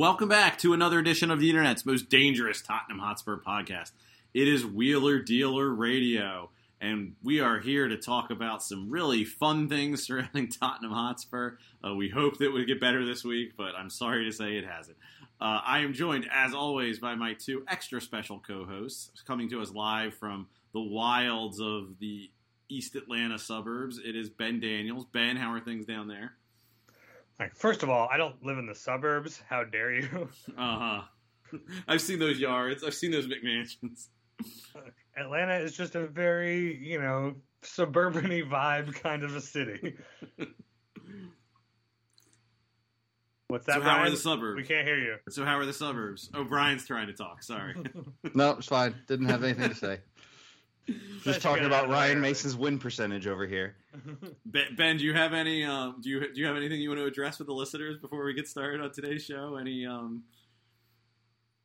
Welcome back to another edition of the internet's most dangerous Tottenham Hotspur podcast. It is Wheeler Dealer Radio, and we are here to talk about some really fun things surrounding Tottenham Hotspur. Uh, we hope that it would get better this week, but I'm sorry to say it hasn't. Uh, I am joined, as always, by my two extra special co hosts coming to us live from the wilds of the East Atlanta suburbs. It is Ben Daniels. Ben, how are things down there? Like, first of all, I don't live in the suburbs. How dare you? Uh huh. I've seen those yards. I've seen those McMansions. Atlanta is just a very, you know, suburban vibe kind of a city. What's that? So how are the suburbs? We can't hear you. So how are the suburbs? Oh, Brian's trying to talk. Sorry. No, it's fine. Didn't have anything to say. Let's Just talking about Ryan. Mason's win percentage over here. Ben, ben, do you have any? Um, do you do you have anything you want to address with the listeners before we get started on today's show? Any um,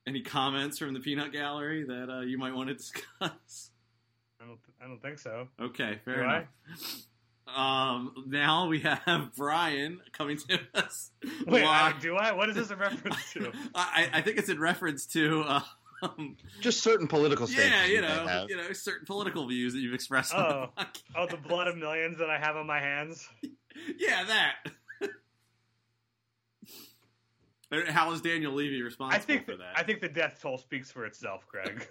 any comments from the peanut gallery that uh, you might want to discuss? I don't. I don't think so. Okay, fair Do enough. Um, now we have Brian coming to us. Wait, I, do I? What is this a reference to? I, I think it's in reference to. Uh, um, Just certain political stances. yeah, you you know, have. you know, certain political views that you've expressed Oh. on the. Oh, the blood of millions that I have on my hands. Yeah, that. Uh, How is Daniel Levy responsible I think. for The, that? I think the death toll speaks for itself, Greg.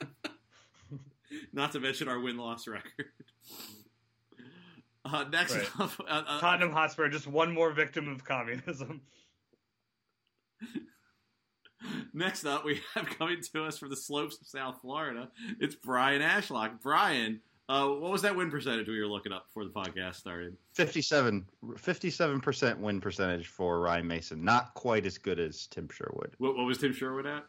Not to mention our win loss record. Uh, next Right. up, uh, uh, Tottenham Hotspur, just one more victim of communism. Next up, we have coming to us from the slopes of South Florida. It's Brian Ashlock. Brian, uh, what was that win percentage we were looking up before the podcast started? 57 percent win percentage for Ryan Mason. Not quite as good as Tim Sherwood. What, what was Tim Sherwood at?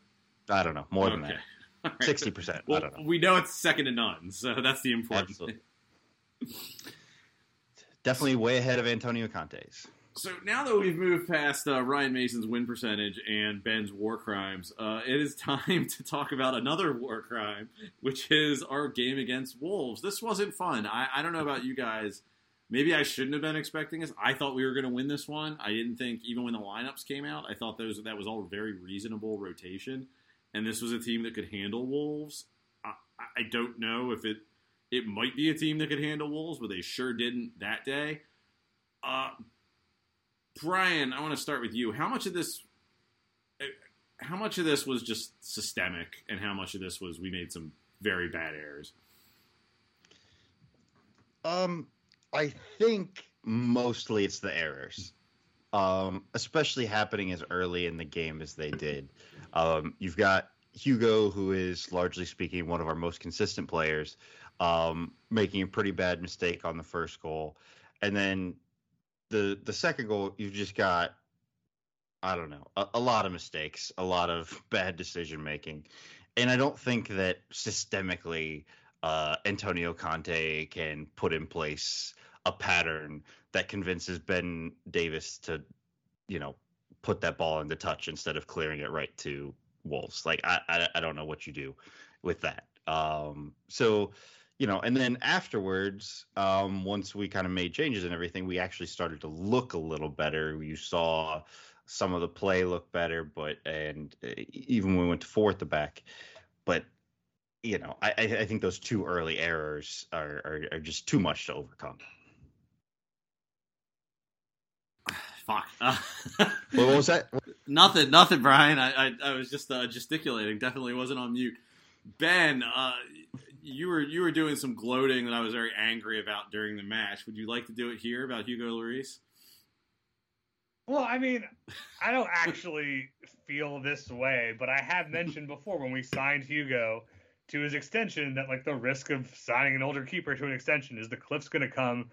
I don't know. More than that. Right. Sixty percent. Well, I don't know. we know it's second to none, so that's the important Absolutely. thing. Definitely way ahead of Antonio Conte's. So now that we've moved past uh, Ryan Mason's win percentage and Ben's war crimes, uh, it is time to talk about another war crime, which is our game against Wolves. This wasn't fun. I, I don't know about you guys. Maybe I shouldn't have been expecting this. I thought we were going to win this one. I didn't think even when the lineups came out, I thought those that was all very reasonable rotation, and this was a team that could handle Wolves. I, I don't know if it it might be a team that could handle Wolves, but they sure didn't that day. Uh, Brian, I want to start with you. How much of this, eh, how much of this was just systemic, and how much of this was we made some very bad errors? Um, I think mostly it's the errors, um, especially happening as early in the game as they did. Um, you've got Hugo, who is largely speaking one of our most consistent players, um, making a pretty bad mistake on the first goal, and then the the second goal, you've just got. I don't know, a, a lot of mistakes, a lot of bad decision making. And I don't think that systemically uh, Antonio Conte can put in place a pattern that convinces Ben Davies to, you know, put that ball into touch instead of clearing it right to Wolves. Like I, I, I don't know what you do with that. Um, so, you know, and then afterwards, um, once we kind of made changes and everything, we actually started to look a little better. You saw some of the play look better, but and uh, even when we went to four at the back, but you know, I, I I think those two early errors are, are, are just too much to overcome. Fuck. Uh, What was that? nothing, nothing, Brian. I, I, I was just uh, gesticulating. Definitely wasn't on mute. Ben, uh, you were you were doing some gloating that I was very angry about during the match. Would you like to do it here about Hugo Lloris? Well, I mean, I don't actually feel this way, but I have mentioned before when we signed Hugo to his extension that like the risk of signing an older keeper to an extension is the cliff's going to come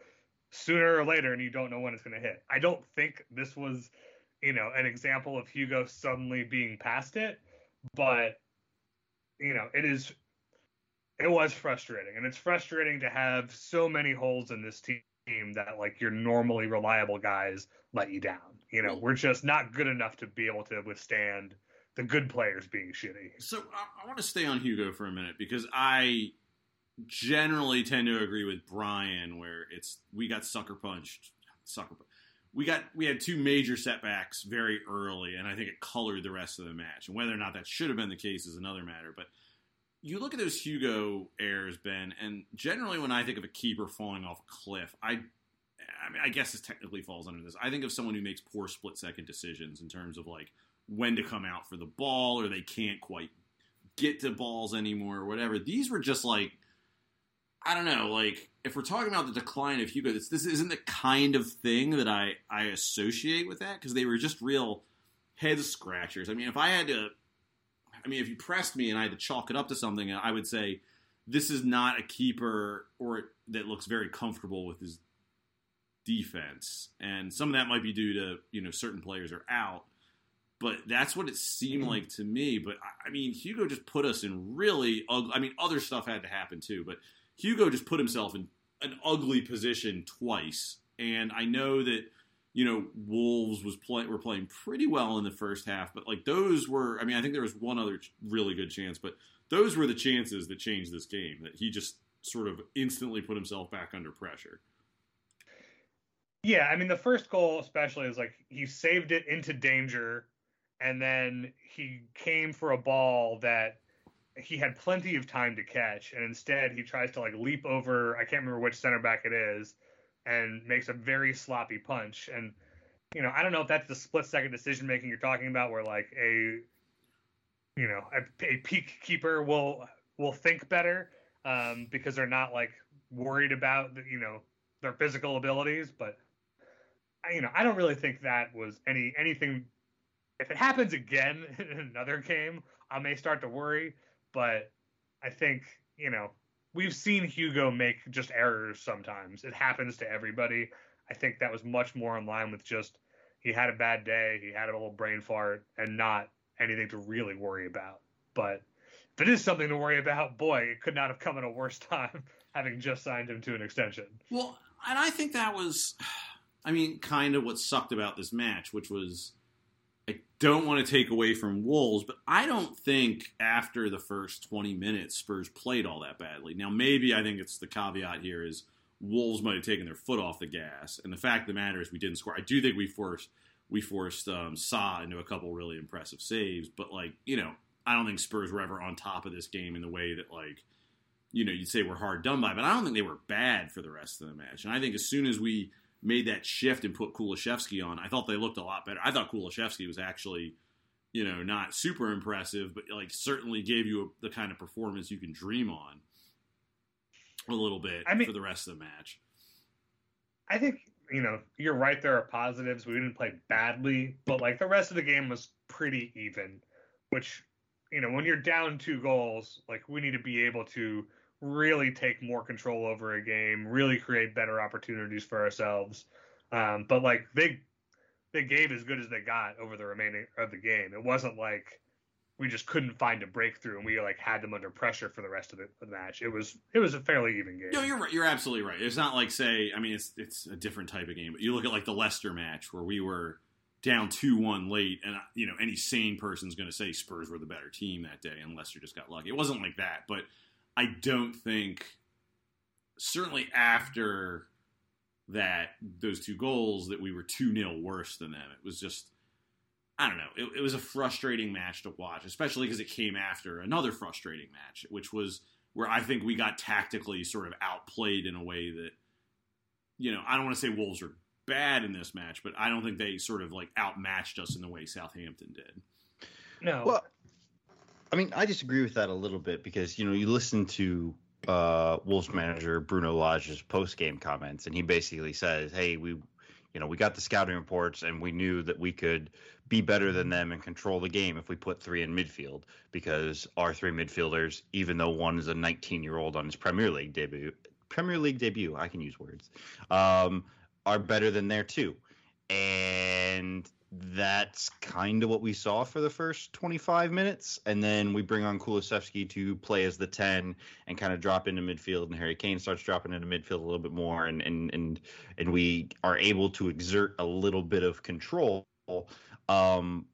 sooner or later, and you don't know when it's going to hit. I don't think this was, you know, an example of Hugo suddenly being past it, but you know, it is. It was frustrating, and it's frustrating to have so many holes in this team that like your normally reliable guys let you down. You know, we're just not good enough to be able to withstand the good players being shitty. So I, I want to stay on Hugo for a minute because I generally tend to agree with Brian where it's we got sucker punched, sucker. We got we had two major setbacks very early, and I think it colored the rest of the match. And whether or not that should have been the case is another matter. But you look at those Hugo errors, Ben, and generally when I think of a keeper falling off a cliff, I I mean, I guess this technically falls under this. I think of someone who makes poor split second decisions in terms of like when to come out for the ball or they can't quite get to balls anymore or whatever. These were just like I don't know, like if we're talking about the decline of Hugo, this this isn't the kind of thing that I I associate with that because they were just real head scratchers. I mean, if I had to, I mean, if you pressed me and I had to chalk it up to something, I would say this is not a keeper or that looks very comfortable with his defense, and some of that might be due to you know certain players are out. But that's what it seemed mm-hmm. like to me. But I mean, Hugo just put us in really ugly. I mean, other stuff had to happen too, but Hugo just put himself in an ugly position twice. And I know that you know Wolves was play, were playing pretty well in the first half, but like those were. I mean, I think there was one other really good chance, but those were the chances that changed this game. That he just sort of instantly put himself back under pressure. Yeah, I mean the first goal especially is like he saved it into danger and then he came for a ball that he had plenty of time to catch and instead he tries to like leap over I can't remember which center back it is and makes a very sloppy punch and you know, I don't know if that's the split second decision making you're talking about where like a you know, a, a peak keeper will will think better um, because they're not like worried about you know their physical abilities, but you know, I don't really think that was any anything. If it happens again in another game, I may start to worry. But I think you know we've seen Hugo make just errors sometimes. It happens to everybody. I think that was much more in line with just he had a bad day, he had a little brain fart, and not anything to really worry about. But if it is something to worry about, boy, it could not have come at a worse time having just signed him to an extension. Well, and I think that was I mean, kind of what sucked about this match, which was don't want to take away from Wolves, but I don't think after the first 20 minutes Spurs played all that badly. Now, maybe I think it's the caveat here is Wolves might have taken their foot off the gas, and the fact of the matter is we didn't score. I do think we forced we forced um, Sa into a couple really impressive saves, but like you know, I don't think Spurs were ever on top of this game in the way that like you know you'd say we're hard done by, but I don't think they were bad for the rest of the match. And I think as soon as we made that shift and put Kulusevski on, I thought they looked a lot better. I thought Kulusevski was actually, you know, not super impressive, but like certainly gave you a, the kind of performance you can dream on a little bit I mean- for the rest of the match. I think you know you're right. There are positives. We didn't play badly, but like the rest of the game was pretty even. Which you know when you're down two goals, like we need to be able to really take more control over a game, really create better opportunities for ourselves. Um, but like they they gave as good as they got over the remaining of the game. It wasn't like we just couldn't find a breakthrough and we like had them under pressure for the rest of the, the match. It was it was a fairly even game. No, you're right. You're absolutely right. It's not like say, I mean, it's it's a different type of game. But you look at like the Leicester match where we were down two one late, and you know any sane person's going to say Spurs were the better team that day, and Leicester just got lucky. It wasn't like that, but I don't think certainly after that those two goals that we were 2 0 worse than them. It was just I don't know. It, it was a frustrating match to watch, especially because it came after another frustrating match, which was where I think we got tactically sort of outplayed in a way that you know, I don't want to say Wolves are bad in this match, but I don't think they sort of like outmatched us in the way Southampton did. No, Well, I mean, I disagree with that a little bit because you know you listen to uh, Wolves manager Bruno Lage's post game comments, and he basically says, "Hey, we, you know, we got the scouting reports, and we knew that we could be better than them and control the game if we put three in midfield because our three midfielders, even though one is a 19 year old on his Premier League debut." Premier League debut, I can use words, um, are better than there too, and that's kind of what we saw for the first 25 minutes. And then we bring on Kulusevski to play as the 10 and kind of drop into midfield. And Harry Kane starts dropping into midfield a little bit more. And, and, and, and we are able to exert a little bit of control. Um,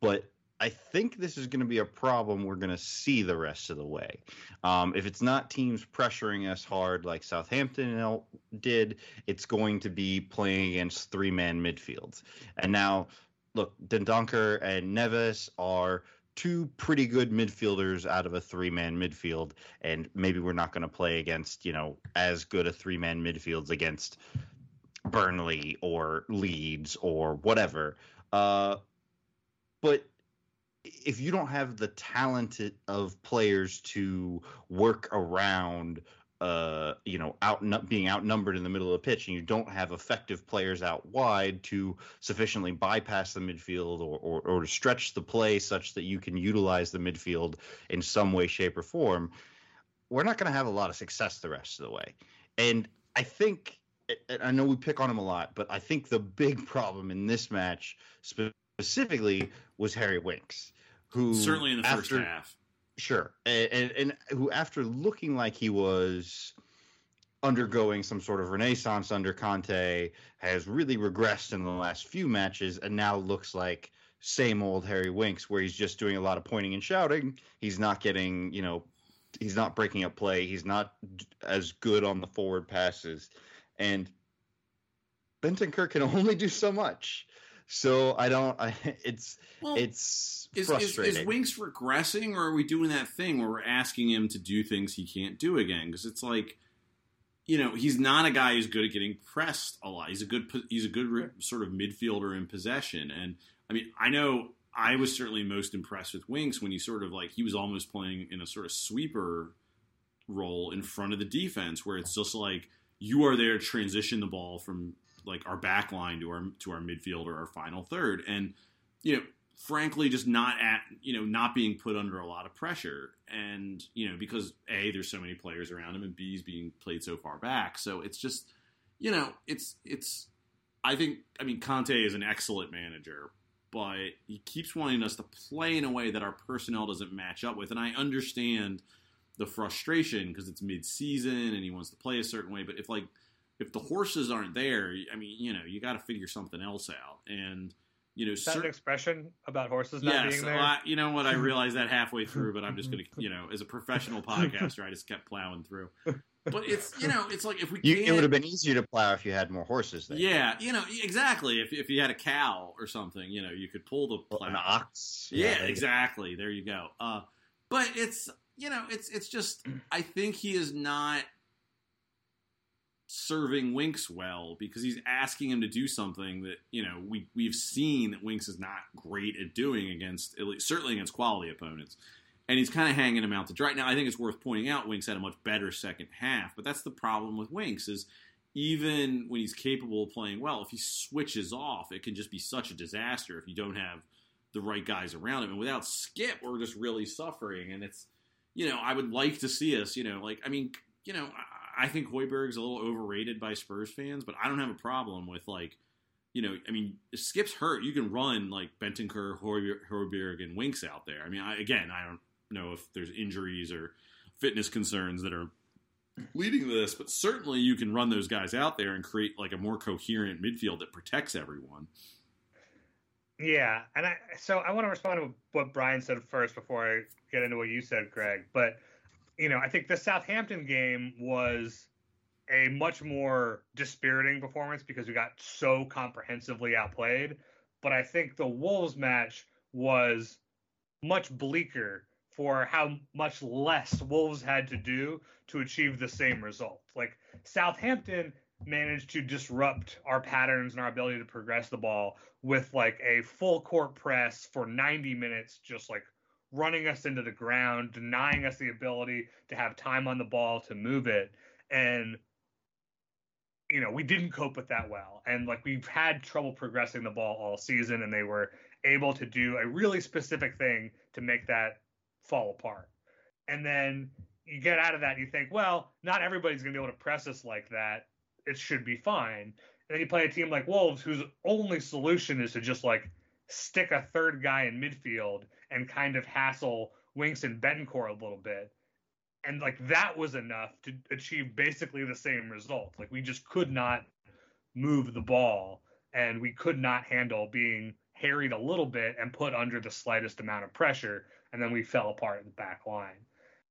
but I think this is going to be a problem we're going to see the rest of the way. Um, if it's not teams pressuring us hard like Southampton did, it's going to be playing against three man midfields. And now, look, Dendoncker and Neves are two pretty good midfielders out of a three man midfield. And maybe we're not going to play against, you know, as good a three man midfields against Burnley or Leeds or whatever. Uh, but if you don't have the talent of players to work around uh, you know, out being outnumbered in the middle of the pitch, and you don't have effective players out wide to sufficiently bypass the midfield or, or, or to stretch the play such that you can utilize the midfield in some way, shape, or form, we're not going to have a lot of success the rest of the way. And I think, I know we pick on him a lot, but I think the big problem in this match specifically was Harry Winks, who certainly in the after, first half, sure, and, and, and who after looking like he was undergoing some sort of renaissance under Conte has really regressed in the last few matches and now looks like same old Harry Winks where he's just doing a lot of pointing and shouting. He's not getting, you know, he's not breaking up play. He's not as good on the forward passes. And Bentancur can only do so much. So I don't. I, it's well, it's is, frustrating. Is, is Winks regressing, or are we doing that thing where we're asking him to do things he can't do again? Because it's like, you know, he's not a guy who's good at getting pressed a lot. He's a good he's a good sort of midfielder in possession. And I mean, I know I was certainly most impressed with Winks when he sort of like he was almost playing in a sort of sweeper role in front of the defense, where it's just like you are there to transition the ball from like our back line to our to our midfield or our final third, and you know, frankly, just not at you know not being put under a lot of pressure, and you know because a there's so many players around him, and b is being played so far back, so it's just you know it's it's I think I mean Conte is an excellent manager, but he keeps wanting us to play in a way that our personnel doesn't match up with, and I understand the frustration because it's mid-season and he wants to play a certain way, but if like if the horses aren't there, I mean, you know, you got to figure something else out. And you know, Is that an expression about horses not yes, being there? I, you know what? I realized that halfway through, but I'm just gonna, you know, as a professional podcaster, I just kept plowing through. But it's, you know, it's like if we, you, it would have been easier to plow if you had more horses there. Yeah, you know, exactly. If if you had a cow or something, you know, you could pull the plow. An ox. Yeah, yeah exactly. There you go. Uh, but it's, you know, it's it's just, I think he is not serving Winks well because he's asking him to do something that you know we we've seen that Winks is not great at doing against at least certainly against quality opponents, and he's kind of hanging him out to dry. Now I think it's worth pointing out Winks had a much better second half, but that's the problem with Winks is even when he's capable of playing well, if he switches off, it can just be such a disaster if you don't have the right guys around him. And without Skipp, we're just really suffering. And it's you know I would like to see us you know like I mean you know. I think Højbjerg's a little overrated by Spurs fans, but I don't have a problem with like, you know, I mean, Skipp's hurt, you can run like Bentancur, Højbjerg, and Winks out there. I mean, I, again, I don't know if there's injuries or fitness concerns that are leading to this, but certainly you can run those guys out there and create like a more coherent midfield that protects everyone. Yeah, and I so I want to respond to what Brian said first before I get into what you said, Greg. But you know, I think the Southampton game was a much more dispiriting performance because we got so comprehensively outplayed. But I think the Wolves match was much bleaker for how much less Wolves had to do to achieve the same result. Like Southampton managed to disrupt our patterns and our ability to progress the ball with like a full court press for 90 minutes, just like running us into the ground, denying us the ability to have time on the ball to move it. And, you know, we didn't cope with that well. And like we've had trouble progressing the ball all season, and they were able to do a really specific thing to make that fall apart. And then, you get out of that and you think, well, not everybody's going to be able to press us like that. It should be fine. And then you play a team like Wolves, whose only solution is to just like stick a third guy in midfield and kind of hassle Winks and Bentancur a little bit. And like that was enough to achieve basically the same result. Like we just could not move the ball and we could not handle being harried a little bit and put under the slightest amount of pressure. And then we fell apart in the back line.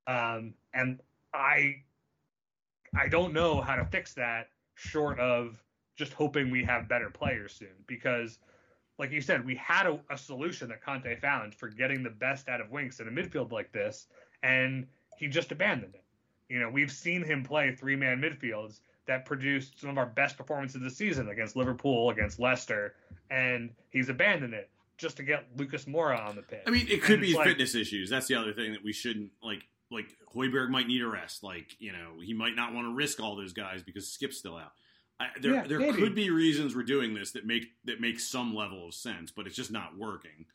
Um, and I, I don't know how to fix that short of just hoping we have better players soon. Because, like you said, we had a, a solution that Conte found for getting the best out of Winks in a midfield like this, and he just abandoned it. You know, we've seen him play three man midfields that produced some of our best performances of the season against Liverpool, against Leicester, and he's abandoned it just to get Lucas Moura on the pitch. I mean, it could And be like- fitness issues. That's the other thing that we shouldn't like. Like Højbjerg might need a rest. Like you know, he might not want to risk all those guys because Skipp's still out. I, there, Yeah, there maybe. could be reasons we're doing this that make that make some level of sense, but it's just not working.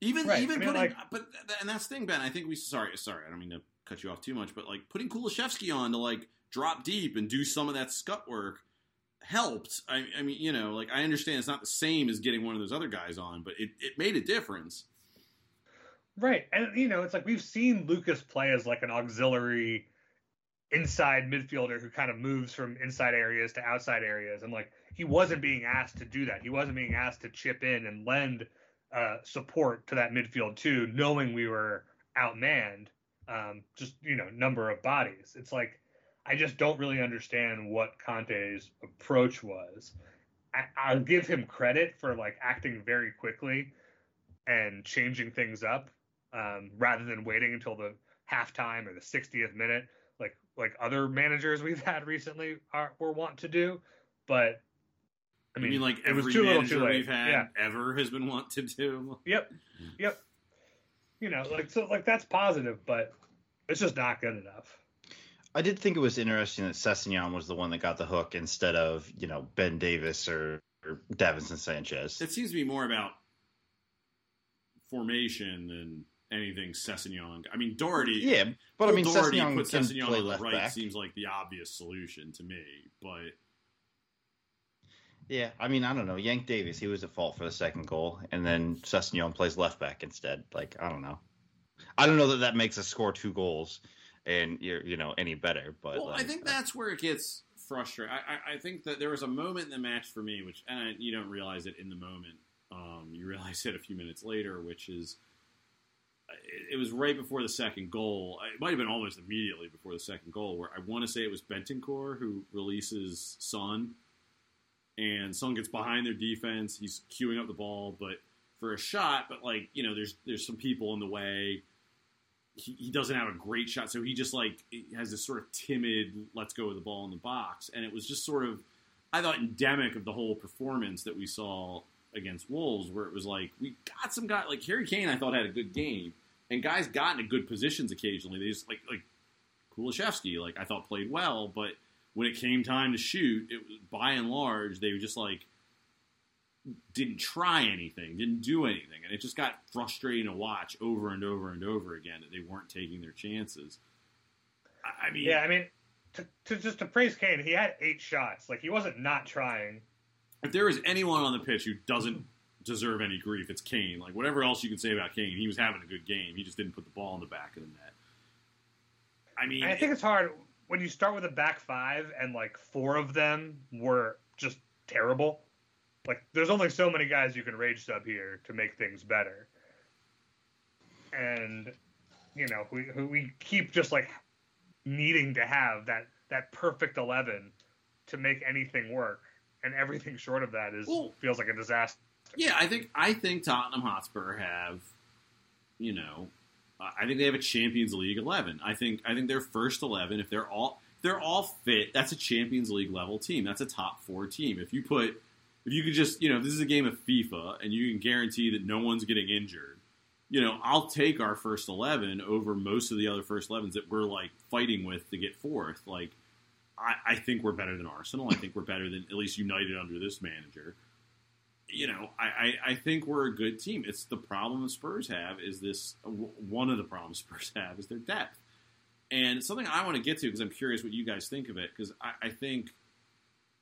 Even Right. even I mean, putting, like- but and that's the thing, Ben. I think we sorry sorry. I don't mean to cut you off too much, but like putting Kulusevski on to like drop deep and do some of that scut work helped. I, I mean, you know, like I understand it's not the same as getting one of those other guys on, but it, it made a difference. Right. And you know, it's like we've seen Lucas play as like an auxiliary inside midfielder who kind of moves from inside areas to outside areas and like he wasn't being asked to do that. He wasn't being asked to chip in and lend uh, support to that midfield too, knowing we were outmanned. Um, just you know, number of bodies. It's like I just don't really understand what Conte's approach was. I, I'll give him credit for like acting very quickly and changing things up um, rather than waiting until the halftime or the 60th minute, like like other managers we've had recently are were want to do. But I I mean, mean, like it was every too little, manager too late. we've had Yeah. ever has been want to do. Yep. Yep. You know, like so, like that's positive, but it's just not good enough. I did think it was interesting that Sessegnon was the one that got the hook instead of you know Ben Davies or, or Davinson Sanchez. It seems to be more about formation than anything Sessegnon. I mean, Doherty. yeah, but I mean Doherty put play on the left right back. seems like the obvious solution to me, but Yeah, I mean I don't know. Yank Davies, he was at fault for the second goal, and then Sessegnon plays left back instead. Like I don't know. I don't know that that makes us score two goals and you're you know any better, but well, I think uh, that's where it gets frustrating. I, I, I think that there was a moment in the match for me, which and I, you don't realize it in the moment. Um, you realize it a few minutes later, which is it, was right before the second goal. It might have been almost immediately before the second goal, where I want to say it was Bentancur who releases Son, and Son gets behind their defense. He's queuing up the ball, but for a shot, but like you know, there's there's some people in the way he, he doesn't have a great shot, so he just like has this sort of timid let's go with the ball in the box, and it was just sort of I thought endemic of the whole performance that we saw against Wolves, where it was like we got some guy like Harry Kane. I thought had a good game, and guys got into good positions occasionally. They just like like Kulusevski, like I thought played well, but when it came time to shoot, it was by and large they were just like didn't try anything, didn't do anything, and it just got frustrating to watch over and over and over again that they weren't taking their chances. I, mean, Yeah, I mean, to, to just to praise Kane, he had eight shots. Like he wasn't not trying. If there is anyone on the pitch who doesn't deserve any grief, it's Kane. Like whatever else you can say about Kane, he was having a good game. He just didn't put the ball in the back of the net. I mean, I think it's hard when you start with a back five and like four of them were just terrible. Like there's only so many guys you can rage sub here to make things better. And you know, we we keep just like needing to have that that perfect 11 to make anything work and everything short of that is Well- feels like a disaster. Yeah, I think I think Tottenham Hotspur have, you know, I think they have a Champions League eleven. I think I think their first eleven, if they're all if they're all fit, that's a Champions League level team. That's a top four team. If you put, if you could just, you know, this is a game of FIFA and you can guarantee that no one's getting injured, you know, I'll take our first eleven over most of the other first elevens that we're like fighting with to get fourth. Like, I, I think we're better than Arsenal. I think we're better than at least United under this manager you know, I, I, I think we're a good team. It's the problem the Spurs have is this one of the problems Spurs have is their depth. And something I want to get to because I'm curious what you guys think of it because I, I think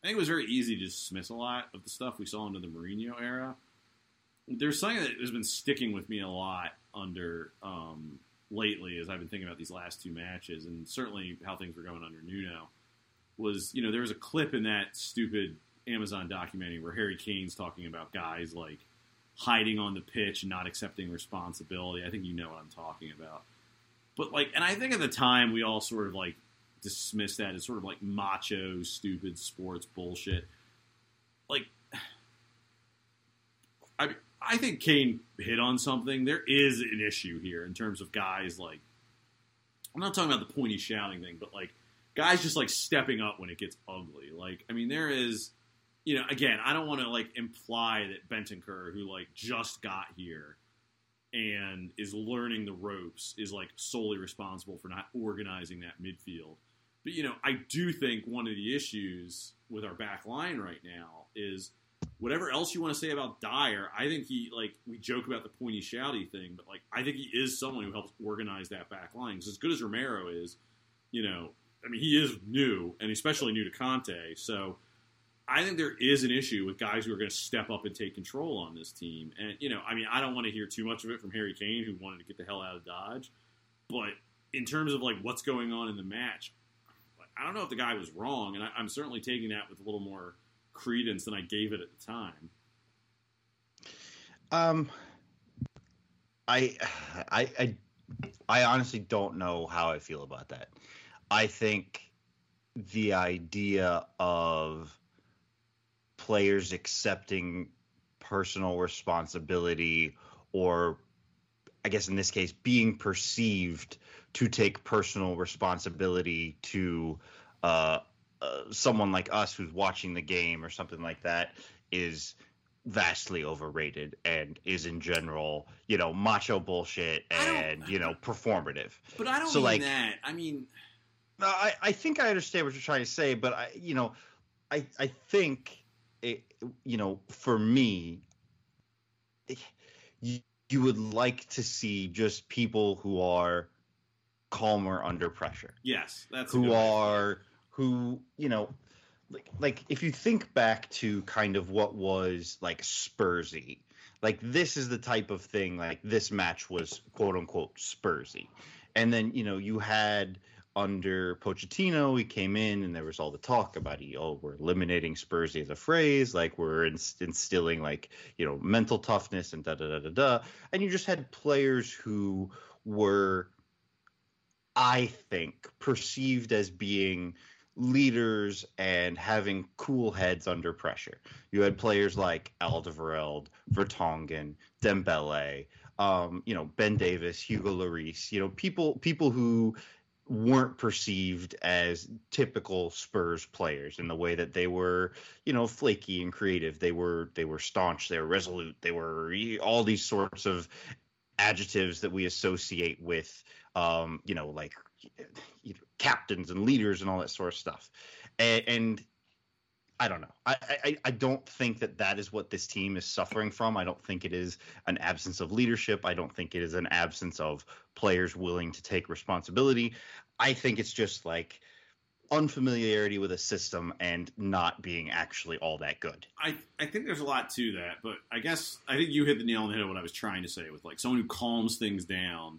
I think it was very easy to dismiss a lot of the stuff we saw under the Mourinho era. There's something that has been sticking with me a lot under um, lately as I've been thinking about these last two matches and certainly how things were going under Nuno was you know there was a clip in that stupid Amazon documentary where Harry Kane's talking about guys like hiding on the pitch and not accepting responsibility. I think you know what I'm talking about. But like, and I think at the time we all sort of like dismissed that as sort of like macho, stupid sports bullshit. Like, I I think Kane hit on something. There is an issue here in terms of guys like. I'm not talking about the pointy shouting thing, but like guys just like stepping up when it gets ugly. Like, I mean, there is, you know, again, I don't want to like imply that Bentancur, who like just got here and is learning the ropes, is like solely responsible for not organizing that midfield. But you know, I do think one of the issues with our back line right now is whatever else you want to say about Dier. I think he like we joke about the pointy shouty thing, but like I think he is someone who helps organize that back line. Because as good as Romero is, you know, I mean, he is new and especially new to Conte. So I think there is an issue with guys who are going to step up and take control on this team. And you know, I mean, I don't want to hear too much of it from Harry Kane, who wanted to get the hell out of Dodge. But in terms of like what's going on in the match, I don't know if the guy was wrong, and I, I'm certainly taking that with a little more credence than I gave it at the time. Um, I, I, I, I honestly don't know how I feel about that. I think the idea of players accepting personal responsibility or I guess in this case being perceived to take personal responsibility to uh, uh, someone like us who's watching the game or something like that is vastly overrated and is in general, you know, macho bullshit and you know performative. But I don't So, mean like- that. I mean, I, I think I understand what you're trying to say, but I, you know, I, I think, it, you know, for me, you, you would like to see just people who are calmer under pressure, yes, that's who are, who, you know, like, like if you think back to kind of what was like Spursy, like this is the type of thing, like this match was quote unquote Spursy. And then, you know, you had under Pochettino, he came in and there was all the talk about, oh, we're eliminating Spursy as a phrase, like we're inst- instilling like, you know, mental toughness and da da da da da. And you just had players who were, I think, perceived as being leaders and having cool heads under pressure. You had players like Alderweireld, Vertonghen, Dembele, um, you know, Ben Davies, Hugo Lloris, you know, people people who weren't perceived as typical Spurs players in the way that they were, you know, flaky and creative. They were they were staunch, they were resolute, they were all these sorts of adjectives that we associate with um, you know, like you know, captains and leaders and all that sort of stuff. And, and I don't know. I, I I don't think that that is what this team is suffering from. I don't think it is an absence of leadership. I don't think it is an absence of players willing to take responsibility. I think it's just like unfamiliarity with a system and not being actually all that good. I, I think there's a lot to that, but I guess I think you hit the nail on the head of what I was trying to say with like someone who calms things down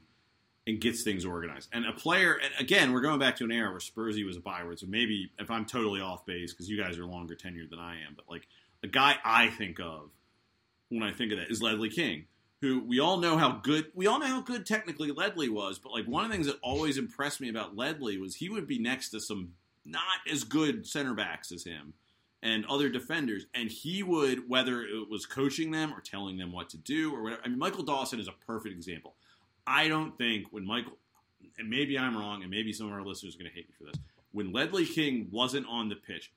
and gets things organized. And a player, and again, we're going back to an era where Spursy was a byword, so maybe if I'm totally off base because you guys are longer tenured than I am, but like a guy I think of when I think of that is Ledley King, who we all know how good we all know how good technically Ledley was, but like one of the things that always impressed me about Ledley was he would be next to some not as good center backs as him and other defenders, and he would whether it was coaching them or telling them what to do or whatever. I mean, Michael Dawson is a perfect example. I don't think when Michael, and maybe I'm wrong, and maybe some of our listeners are going to hate me for this. When Ledley King wasn't on the pitch,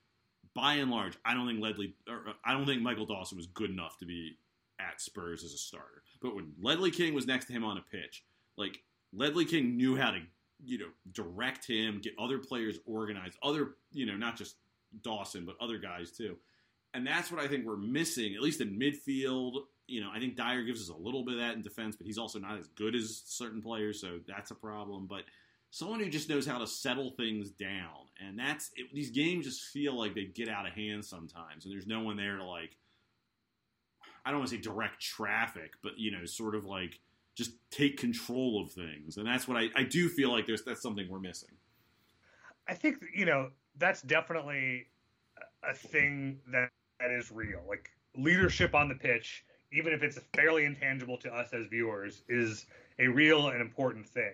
by and large, I don't think Ledley, or uh, I don't think Michael Dawson was good enough to be at Spurs as a starter. But when Ledley King was next to him on a pitch, like Ledley King knew how to, you know, direct him, get other players organized, other, you know, not just Dawson, but other guys too. And that's what I think we're missing, at least in midfield. You know, I think Dier gives us a little bit of that in defense, but he's also not as good as certain players, so that's a problem. But someone who just knows how to settle things down. And that's it, these games just feel like they get out of hand sometimes, and there's no one there to like. I don't want to say direct traffic, but you know, sort of like just take control of things, and that's what I, I do feel like there's that's something we're missing. I think you know that's definitely a thing that that is real. Like leadership on the pitch, even if it's fairly intangible to us as viewers, is a real and important thing.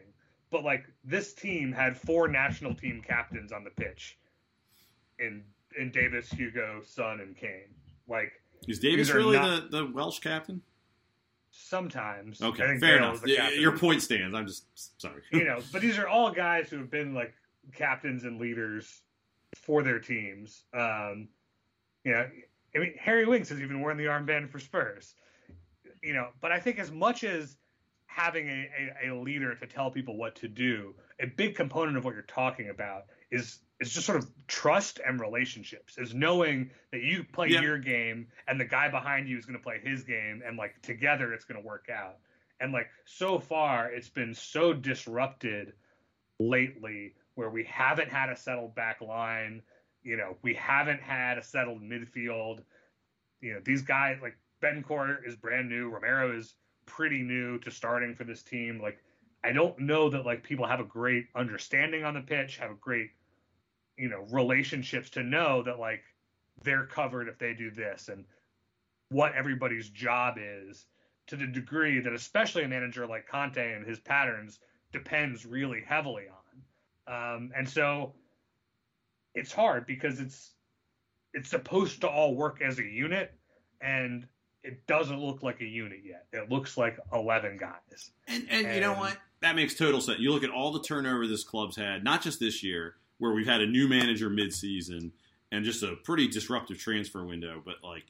But like this team had four national team captains on the pitch in in Davies, Hugo, Son, and Kane. Like Is Davies really not- the, the Welsh captain? sometimes I Okay, think fair enough. the Y- captain. Your point stands. I'm just sorry. you know, but these are all guys who have been like captains and leaders for their teams. Um, you know, I mean, Harry Winks has even worn the armband for Spurs. You know, but I think as much as having a, a, a leader to tell people what to do, a big component of what you're talking about is is just sort of trust and relationships. Is knowing that you play Yeah. your game and the guy behind you is going to play his game, and like together it's going to work out. And like so far, it's been so disrupted lately where we haven't had a settled back line. You know, we haven't had a settled midfield. You know, these guys like Bencourt is brand new. Romero is pretty new to starting for this team. Like, I don't know that like people have a great understanding on the pitch, have a great, you know, relationships to know that like they're covered if they do this and what everybody's job is to the degree that especially a manager like Conte and his patterns depends really heavily on. Um, and so it's hard because it's it's supposed to all work as a unit and it doesn't look like a unit yet. It looks like 11 guys. And, and you know what? That makes total sense. You look at all the turnover this club's had, not just this year, where we've had a new manager midseason and just a pretty disruptive transfer window, but like,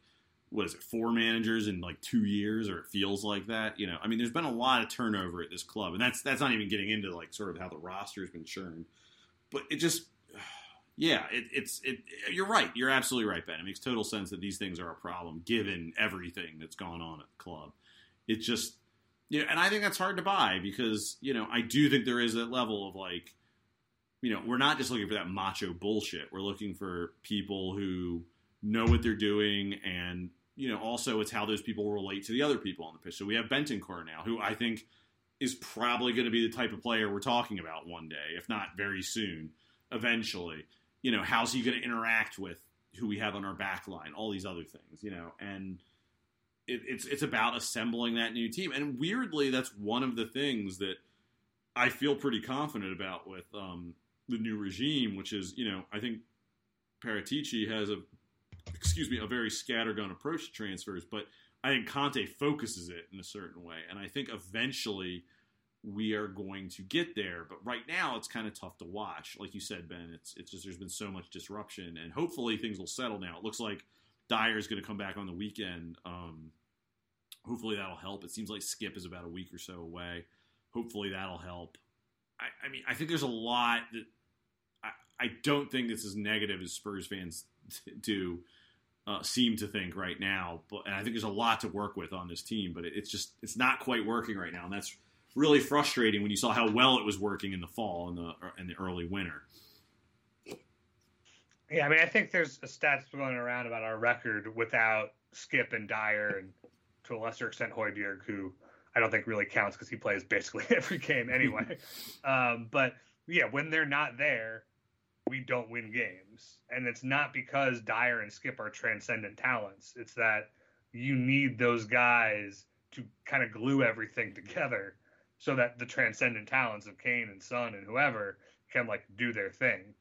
what is it, four managers in like two years, or it feels like that. You know, I mean, there's been a lot of turnover at this club, and that's that's not even getting into like sort of how the roster's been churned. But it just, yeah, it, it's it. You're right. You're absolutely right, Ben. It makes total sense that these things are a problem given everything that's gone on at the club. It just you know, and I think that's hard to buy because you know I do think there is that level of like, you know, we're not just looking for that macho bullshit. We're looking for people who know what they're doing, and you know, also it's how those people relate to the other people on the pitch. So we have Bentancur now, who I think is probably going to be the type of player we're talking about one day, if not very soon, eventually. You know, how's he going to interact with who we have on our back line? All these other things, you know, and it, it's it's about assembling that new team. And weirdly, that's one of the things that I feel pretty confident about with um, the new regime, which is you know I think Paratici has a excuse me a very scattergun approach to transfers, but I think Conte focuses it in a certain way, and I think eventually we are going to get there. But right now, it's kind of tough to watch. Like you said, Ben, it's it's just there's been so much disruption, and hopefully things will settle now. It looks like Dier is going to come back on the weekend. Um, hopefully that'll help. It seems like Skipp is about a week or so away. Hopefully that'll help. I, I mean, I think there's a lot that I, I don't think it's as negative as Spurs fans do uh, seem to think right now. But and I think there's a lot to work with on this team, but it, it's just it's not quite working right now, and that's really frustrating when you saw how well it was working in the fall and the in the early winter. Yeah, I mean, I think there's a stats going around about our record without Skipp and Dier, and to a lesser extent Højbjerg, who I don't think really counts because he plays basically every game anyway. um, but yeah, when they're not there, we don't win games, and it's not because Dier and Skipp are transcendent talents. It's that you need those guys to kind of glue everything together, so that the transcendent talents of Kane and Son and whoever can like do their thing.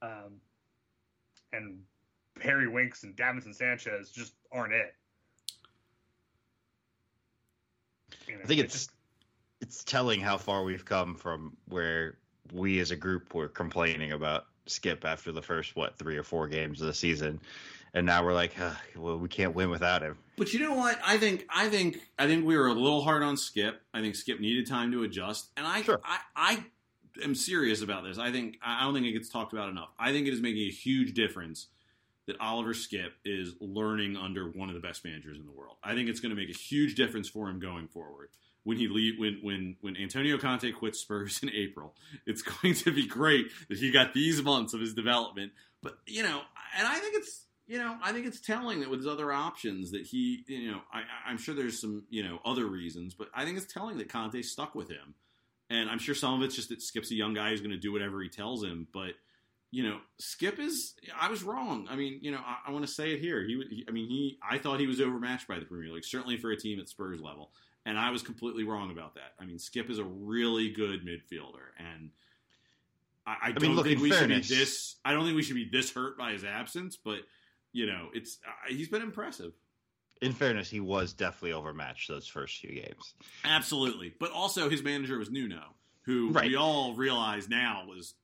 Um, and Harry Winks and Davinson Sanchez just aren't it. You know, I think it's just- it's telling how far we've come from where we as a group were complaining about Skipp after the first what three or four games of the season, and now we're like, "Ugh, well, we can't win without him. But you know what? I think I think I think we were a little hard on Skipp. I think Skipp needed time to adjust, and I Sure. I, I am serious about this. I think I don't think it gets talked about enough. I think it is making a huge difference that Oliver Skipp is learning under one of the best managers in the world. I think it's going to make a huge difference for him going forward. When he leave, when when when Antonio Conte quits Spurs in April, it's going to be great that he got these months of his development. But you know, and I think it's you know, I think it's telling that with his other options that he, you know, I, I'm sure there's some, you know, other reasons, but I think it's telling that Conte stuck with him. And I'm sure some of it's just that Skipp's a young guy who's going to do whatever he tells him. But, you know, Skipp is, I was wrong. I mean, you know, I, I want to say it here. He, he, I mean, he, I thought he was overmatched by the Premier League, certainly for a team at Spurs level. And I was completely wrong about that. I mean, Skipp is a really good midfielder. And, I, I, don't mean, look, think we fairness- should be this. I don't think we should be this hurt by his absence, but you know, it's uh, he's been impressive. In fairness, he was definitely overmatched those first few games. Absolutely, but also his manager was Nuno, who Right. we all realize now was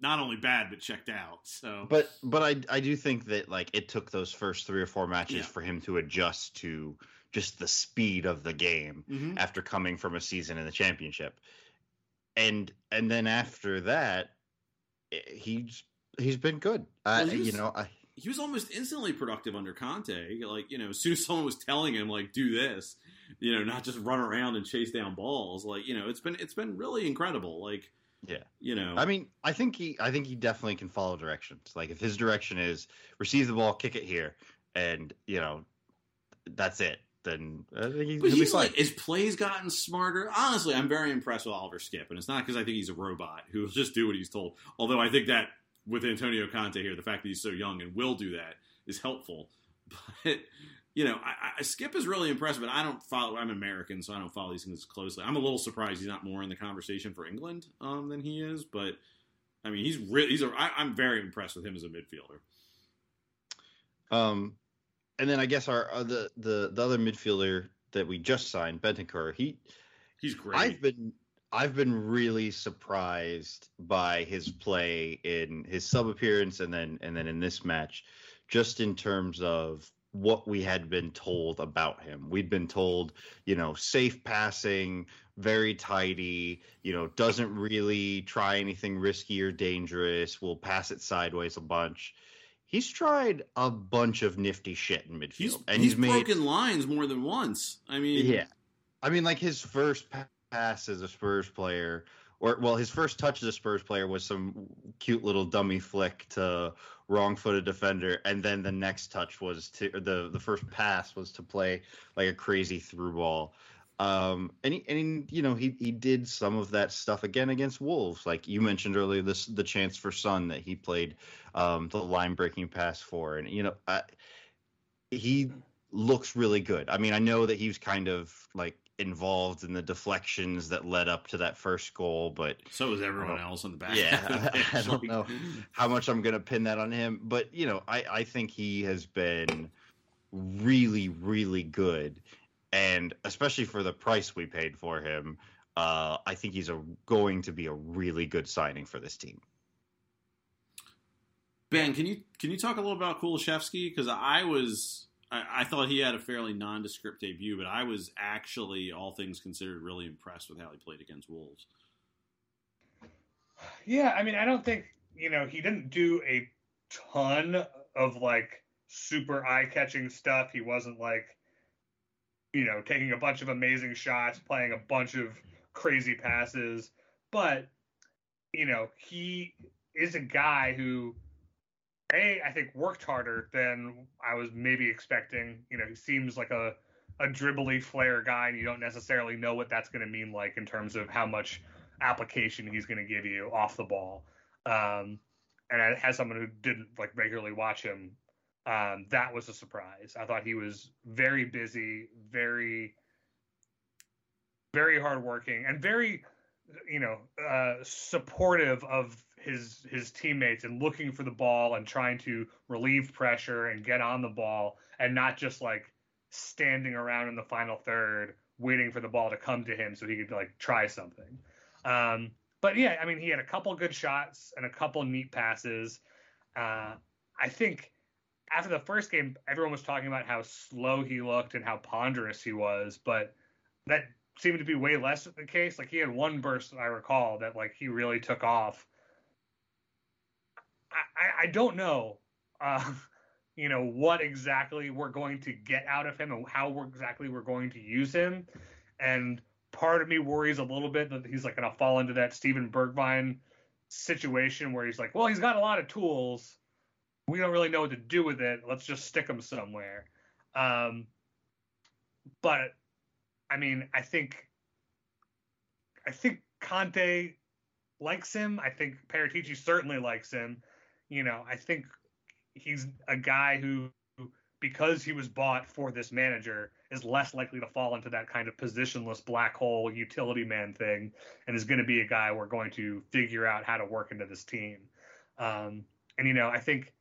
not only bad but checked out. So, But but I I do think that like it took those first three or four matches Yeah. for him to adjust to just the speed of the game Mhm. after coming from a season in the championship. And and then after that eh, he's he's been good. Well, he you know, I he was almost instantly productive under Conte. Like you know, as soon as someone was telling him like do this, you know, not just run around and chase down balls. Like you know, it's been it's been really incredible. Like Yeah. you know, I mean, I think he I think he definitely can follow directions. Like if his direction is receive the ball, kick it here, and you know that's it, then I think he, But he's like, his play's gotten smarter. Honestly, I'm very impressed with Oliver Skipp, and it's not because I think he's a robot who will just do what he's told. Although I think that with Antonio Conte here, the fact that he's so young and will do that is helpful. But you know, I, I, Skipp is really impressive, and I don't follow. I'm American, so I don't follow these things as closely. I'm a little surprised he's not more in the conversation for England um, than he is. But I mean, he's really he's a. I, I'm very impressed with him as a midfielder. Um, and then I guess our uh, the the the other midfielder that we just signed, Bentancur, he He's great. I've been I've been really surprised by his play in his sub appearance and then and then in this match, just in terms of what we had been told about him. We'd been told, you know, safe passing, very tidy, you know, doesn't really try anything risky or dangerous, will pass it sideways a bunch. He's tried a bunch of nifty shit in midfield. he's and he's, he's, made broken lines more than once. I mean, yeah. I mean, like his first pa- pass as a Spurs player, or well, his first touch as a Spurs player was some cute little dummy flick to wrong-footed defender, and then the next touch was to the the first pass was to play like a crazy through ball. Um, and he, and you know he he did some of that stuff again against Wolves, like you mentioned earlier. This the chance for Sun that he played um, the line breaking pass for, and you know I, he looks really good. I mean, I know that he was kind of like involved in the deflections that led up to that first goal, but So is everyone else in the back. Yeah, half of the pitch. I don't know. how much I'm going to pin that on him. But, you know, I, I think he has been really, really good. And especially for the price we paid for him, uh, I think he's a, going to be a really good signing for this team. Ben, can you can you talk a little about Kulusevski? Because I was I, thought he had a fairly nondescript debut, but I was actually, all things considered, really impressed with how he played against Wolves. Yeah, I mean, I don't think you know he didn't do a ton of like super eye-catching stuff. He wasn't like you know taking a bunch of amazing shots, playing a bunch of crazy passes, but you know he is a guy who a I think worked harder than I was maybe expecting. You know, he seems like a a dribbly flair guy, and you don't necessarily know what that's going to mean like in terms of how much application he's going to give you off the ball. Um, and as someone who didn't like regularly watch him, um, that was a surprise. I thought he was very busy, very, very hardworking, and very, you know, uh, supportive of his his teammates and looking for the ball and trying to relieve pressure and get on the ball and not just like standing around in the final third waiting for the ball to come to him so he could like try something. Um, but yeah, I mean, he had a couple good shots and a couple neat passes. Uh, I think after the first game, everyone was talking about how slow he looked and how ponderous he was, but that seemed to be way less the case. Like he had one burst, I recall, that like he really took off. I, I, don't know. Uh, you know, what exactly we're going to get out of him and how we're exactly we're going to use him. And part of me worries a little bit that he's like going to fall into that Steven Bergwijn situation where he's like, well, he's got a lot of tools. We don't really know what to do with it. Let's just stick him somewhere. Um, but I mean, I think I think Conte likes him. I think Paratici certainly likes him. You know, I think he's a guy who, because he was bought for this manager, is less likely to fall into that kind of positionless black hole utility man thing, and is going to be a guy we're going to figure out how to work into this team. Um, and you know, I think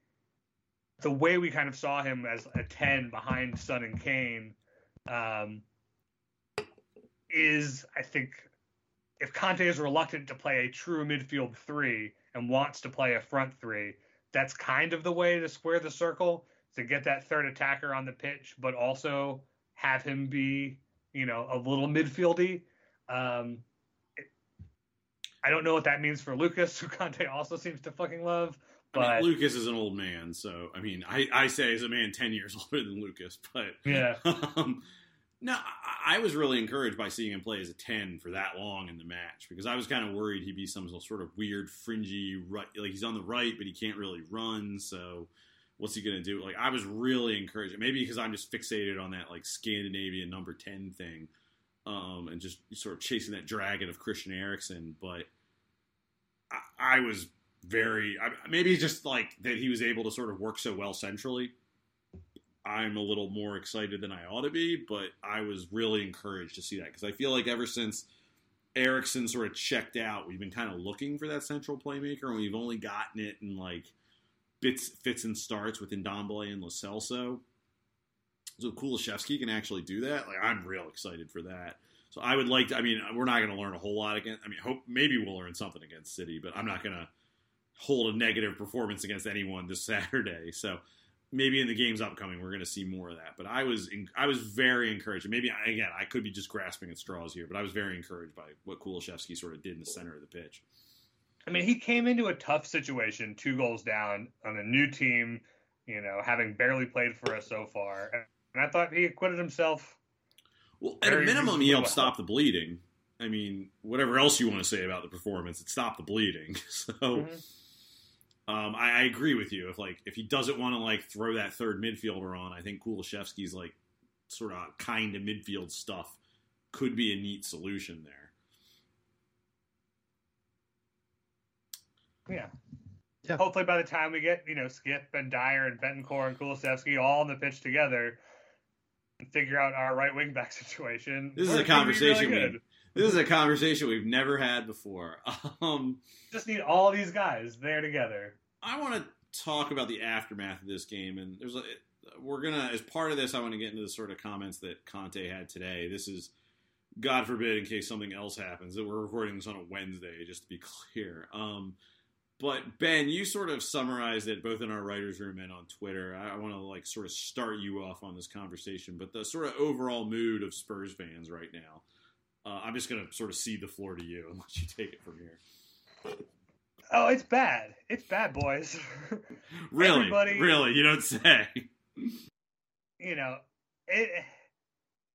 the way we kind of saw him as a ten behind Son and Kane um, is, I think, if Conte is reluctant to play a true midfield three and wants to play a front three, that's kind of the way to square the circle to get that third attacker on the pitch, but also have him be, you know, a little midfieldy. Um, it, I don't know what that means for Lucas, who Conte also seems to fucking love. But I mean, Lucas is an old man, so I mean, I, I say as a man ten years older than Lucas, but yeah, um, no, I, I was really encouraged by seeing him play as a ten for that long in the match because I was kind of worried he'd be some sort of weird, fringy right, like he's on the right, but he can't really run. So what's he gonna do? Like I was really encouraged, maybe because I'm just fixated on that like Scandinavian number ten thing, um, and just sort of chasing that dragon of Christian Eriksen, but. I, I was very maybe just like that he was able to sort of work so well centrally. I'm a little more excited than I ought to be, but I was really encouraged to see that because I feel like ever since Eriksen sort of checked out, we've been kind of looking for that central playmaker, and we've only gotten it in like bits, fits, and starts with Ndombele and Lo Celso. So Kulusevski can actually do that. Like I'm real excited for that. So I would like to. I mean, we're not going to learn a whole lot against. I mean, hope maybe we'll learn something against City, but I'm not going to hold a negative performance against anyone this Saturday. So maybe in the games upcoming we're going to see more of that. But I was in, I was very encouraged. Maybe again I could be just grasping at straws here, but I was very encouraged by what Kulusevski sort of did in the center of the pitch. I mean, he came into a tough situation, two goals down on a new team, you know, having barely played for us so far, and I thought he acquitted himself. Well, at a minimum, he helped well. stop the bleeding. I mean, whatever else you want to say about the performance, it stopped the bleeding. So. Mm-hmm um, I, I, agree with you. If like if he doesn't want to like throw that third midfielder on, I think Kulusevski's like sort of kind of midfield stuff could be a neat solution there. Yeah. Yeah. Hopefully, by the time we get you know Skipp and Dier and Bentancur and Kulusevski all on the pitch together, and figure out our right wing back situation. This is a conversation really we. This is a conversation we've never had before. Um, Just need all these guys there together. I want to talk about the aftermath of this game, and there's a we're gonna as part of this. I want to get into the sort of comments that Conte had today. This is God forbid, in case something else happens, that we're recording this on a Wednesday, just to be clear. Um, but Ben, you sort of summarized it both in our writers' room and on Twitter. I, I want to like sort of start you off on this conversation, but the sort of overall mood of Spurs fans right now. Uh, I'm just going to sort of cede the floor to you and let you take it from here. Oh, it's bad. It's bad, boys. really? Everybody, really? You don't say. You know, it.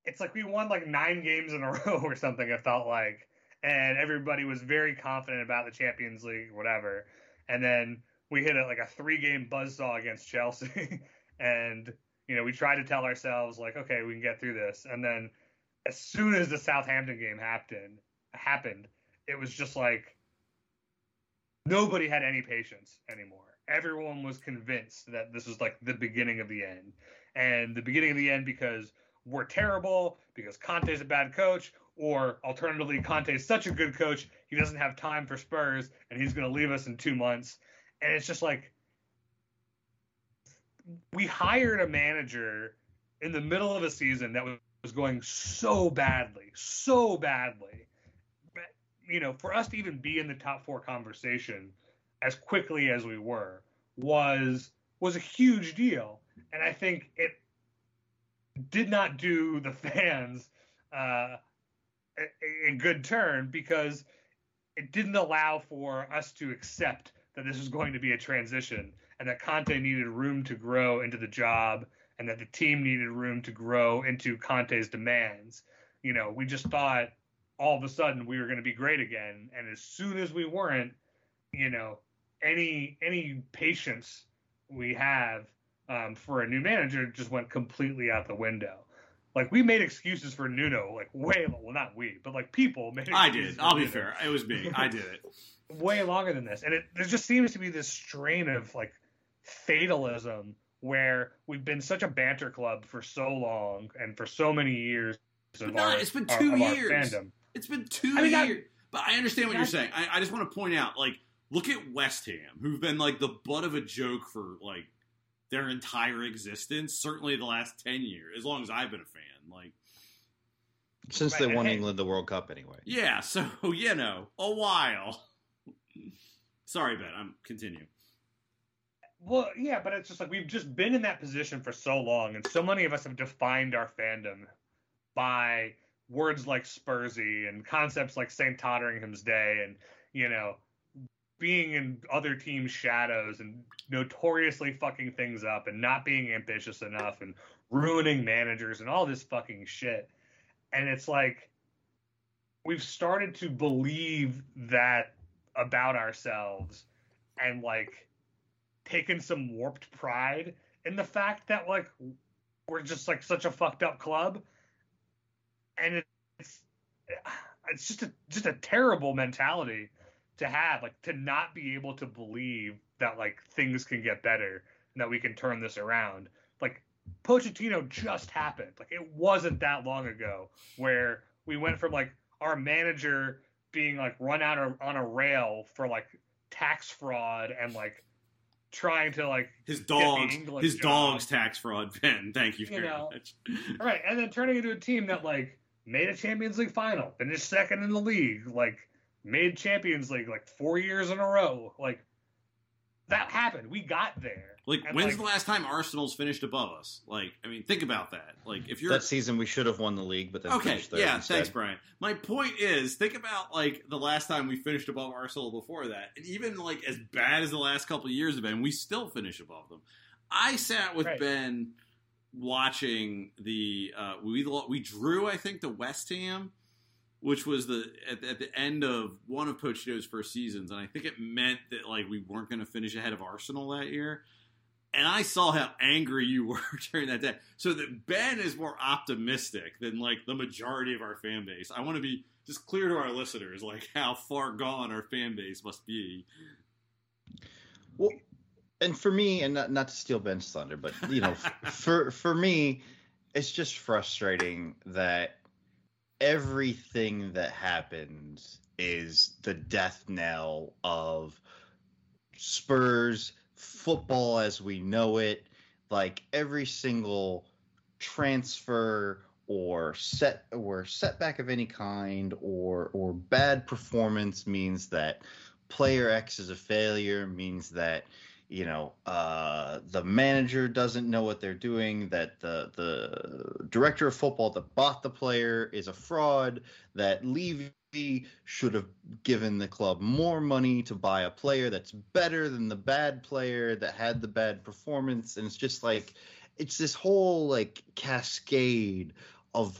It's like we won like nine games in a row or something. It felt like, and everybody was very confident about the Champions League, whatever. And then we hit a, like a three-game buzzsaw against Chelsea, and you know we tried to tell ourselves like, okay, we can get through this. And then as soon as the Southampton game happened, happened, it was just like nobody had any patience anymore. Everyone was convinced that this was like the beginning of the end. And the beginning of the end because we're terrible, because Conte's a bad coach, or alternatively, Conte's such a good coach, he doesn't have time for Spurs and he's going to leave us in two months. And it's just like, we hired a manager in the middle of a season that was going so badly, so badly you know, for us to even be in the top four conversation as quickly as we were was was a huge deal, and I think it did not do the fans uh, a, a good turn because it didn't allow for us to accept that this was going to be a transition and that Conte needed room to grow into the job, and that the team needed room to grow into Conte's demands. You know, we just thought all of a sudden we were going to be great again, and as soon as we weren't, you know, any any patience we have um, for a new manager just went completely out the window. Like we made excuses for Nuno, like way well, not we, but like people made. I did. I'll be Nuno fair. It was me. I did it. way longer than this, and it there just seems to be this strain of like fatalism where we've been such a banter club for so long and for so many years. Of no, our, it's been two our years. fandom. It's been two I mean, I- years. but I understand what you're saying. I, I just want to point out, like, look at West Ham, who've been like the butt of a joke for like their entire existence. Certainly the last ten years, as long as I've been a fan. Like, Since Right, they won hey- England the World Cup anyway. yeah. So you know, a while. Sorry, Ben. I'm continue. Well, yeah, but it's just like we've just been in that position for so long, and so many of us have defined our fandom by words like Spursy and concepts like St. Totteringham's Day, and you know, being in other teams' shadows and notoriously fucking things up and not being ambitious enough and ruining managers and all this fucking shit. And it's like we've started to believe that about ourselves and like taken some warped pride in the fact that like we're just like such a fucked up club. And it's it's just a just a terrible mentality to have like to not be able to believe that like things can get better and that we can turn this around. Like Pochettino just happened. Like it wasn't that long ago where we went from like our manager being like run out on a rail for like tax fraud and like trying to like His dogs. His job. dogs tax fraud. Ben, thank you You very know, much. All right, and then turning into a team that like made a Champions League final, finished second in the league, like made Champions League like four years in a row. Like that happened. We got there. Like, And, when's like- the last time Arsenal's finished above us? Like, I mean, think about that. Like, if you're That season we should have won the league, but then Okay, finished third yeah, instead. thanks, Brian. My point is, think about like the last time we finished above Arsenal before that, and even like as bad as the last couple of years have been, we still finish above them. I sat with Right. Ben watching the uh, we we drew, I think, the West Ham, which was the at, at the end of one of Pochettino's first seasons, and I think it meant that like we weren't going to finish ahead of Arsenal that year. And I saw how angry you were during that day. So that Ben is more optimistic than like the majority of our fan base. I want to be just clear to our listeners, like how far gone our fan base must be. Well, and for me, and not, not to steal Ben's thunder, but you know, for for me, it's just frustrating that everything that happens is the death knell of Spurs football as we know it. Like every single transfer or set or setback of any kind or or bad performance means that player X is a failure means that you know uh, the manager doesn't know what they're doing that the the director of football that bought the player is a fraud that Levy should have given the club more money to buy a player that's better than the bad player that had the bad performance. And it's just like it's this whole like cascade of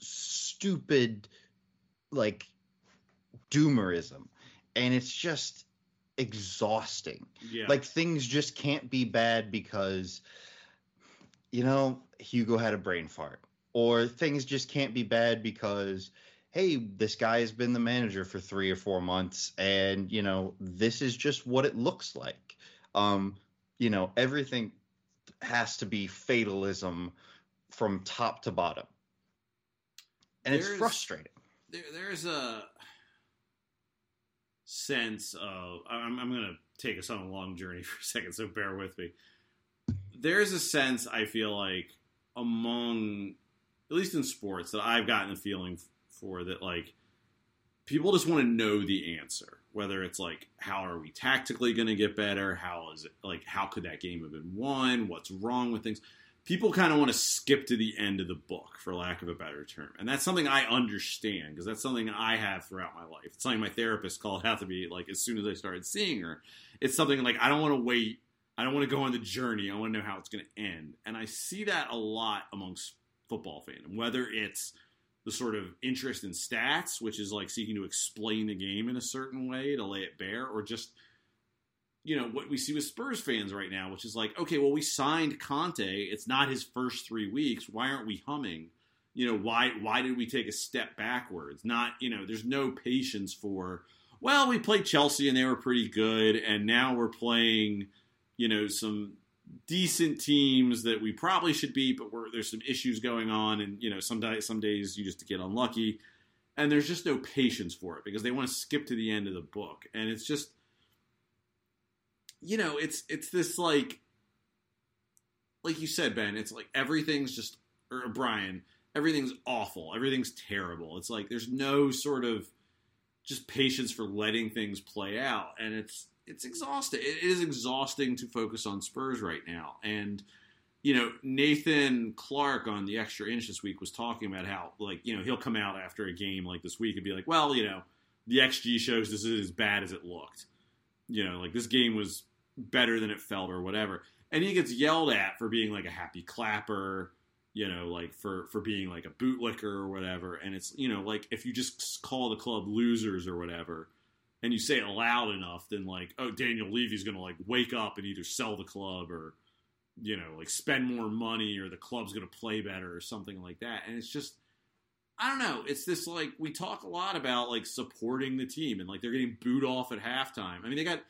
stupid like doomerism. And it's just exhausting. Yeah, like things just can't be bad because you know hugo had a brain fart. Or things just can't be bad because hey this guy has been the manager for three or four months and you know this is just what it looks like. Um you know everything has to be fatalism from top to bottom. And it's frustrating. There, there's a sense of I'm, I'm going to take us on a long journey for a second, so bear with me. There's a sense I feel like among, at least in sports, that I've gotten a feeling for that like people just want to know the answer. Whether it's like how are we tactically going to get better? How is it like how could that game have been won? What's wrong with things? people kind of want to skip to the end of the book, for lack of a better term. And that's something I understand because that's something I have throughout my life. It's something my therapist called out to me like as soon as I started seeing her. It's something like I don't want to wait I don't want to go on the journey. I want to know how it's going to end. And I see that a lot amongst football fandom, whether it's the sort of interest in stats, which is like seeking to explain the game in a certain way to lay it bare, or just you know what we see with Spurs fans right now, which is like, okay, well, we signed Conte. It's not his first three weeks. Why aren't we humming? You know, why why did we take a step backwards? Not you know, there's no patience for. Well, we played Chelsea and they were pretty good, and now we're playing, you know, some decent teams that we probably should beat, but there's some issues going on, and you know, some days, some days you just get unlucky, and there's just no patience for it because they want to skip to the end of the book, and it's just, you know, it's it's this like, like you said, Ben, it's like everything's just or Brian, everything's awful, everything's terrible. It's like there's no sort of just patience for letting things play out, and it's it's exhausting. It is exhausting to focus on Spurs right now. And you know, Nathan Clark on the Extra Inch this week was talking about how like you know he'll come out after a game like this week and be like, well, you know, the XG shows this is as bad as it looked. You know, like this game was better than it felt or whatever. And he gets yelled at for being like a happy clapper, you know, like for for being like a bootlicker or whatever. And it's you know like if you just call the club losers or whatever and you say it loud enough, then like, oh, Daniel Levy's going to like wake up and either sell the club or, you know, like spend more money or the club's going to play better or something like that. And it's just, I don't know. It's this like we talk a lot about like supporting the team and like they're getting booed off at halftime. I mean, they got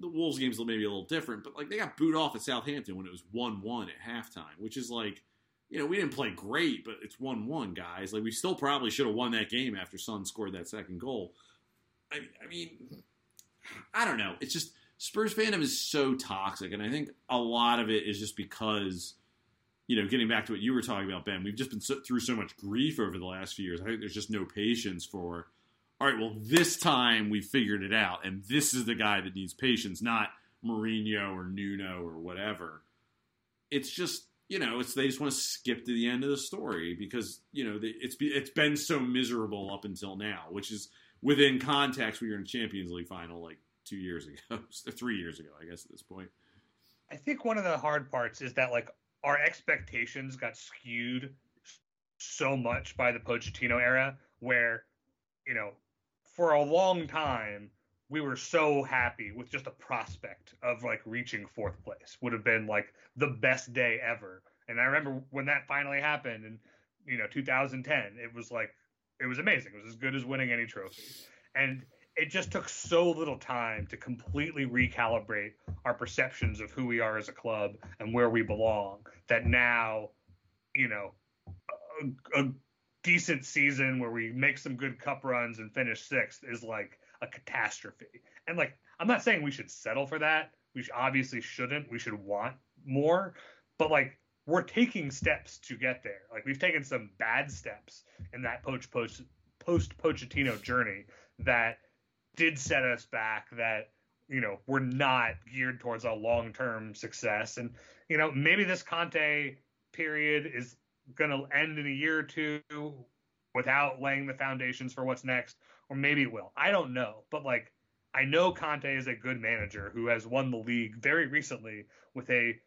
the Wolves games maybe a little different, but like they got booed off at Southampton when it was one one at halftime, which is like. You know, we didn't play great, but it's 1 1, guys. Like, we still probably should have won that game after Son scored that second goal. I, I mean, I don't know. It's just Spurs fandom is so toxic, and I think a lot of it is just because, you know, getting back to what you were talking about, Ben, we've just been so, through so much grief over the last few years. I think there's just no patience for. All right, well, this time we figured it out, and this is the guy that needs patience, not Mourinho or Nuno or whatever. It's just you know, it's they just want to skip to the end of the story because you know it's it's been so miserable up until now, which is within context, we were in the Champions League final like two years ago, three years ago, I guess at this point. I think one of the hard parts is that like our expectations got skewed so much by the Pochettino era, where you know, for a long time we were so happy with just a prospect of like reaching fourth place would have been like the best day ever. And I remember when that finally happened in you know 2010, it was like it was amazing. It was as good as winning any trophy. And it just took so little time to completely recalibrate our perceptions of who we are as a club and where we belong that now, you know, a, a decent season where we make some good cup runs and finish sixth is like a catastrophe. And like, I'm not saying we should settle for that. We obviously shouldn't. We should want more. But like, we're taking steps to get there. Like we've taken some bad steps in that post post post Pochettino journey that did set us back. That you know we're not geared towards a long term success, and you know maybe this Conte period is going to end in a year or two without laying the foundations for what's next, or maybe it will. I don't know, but like. I know Conte is a good manager who has won the league very recently with a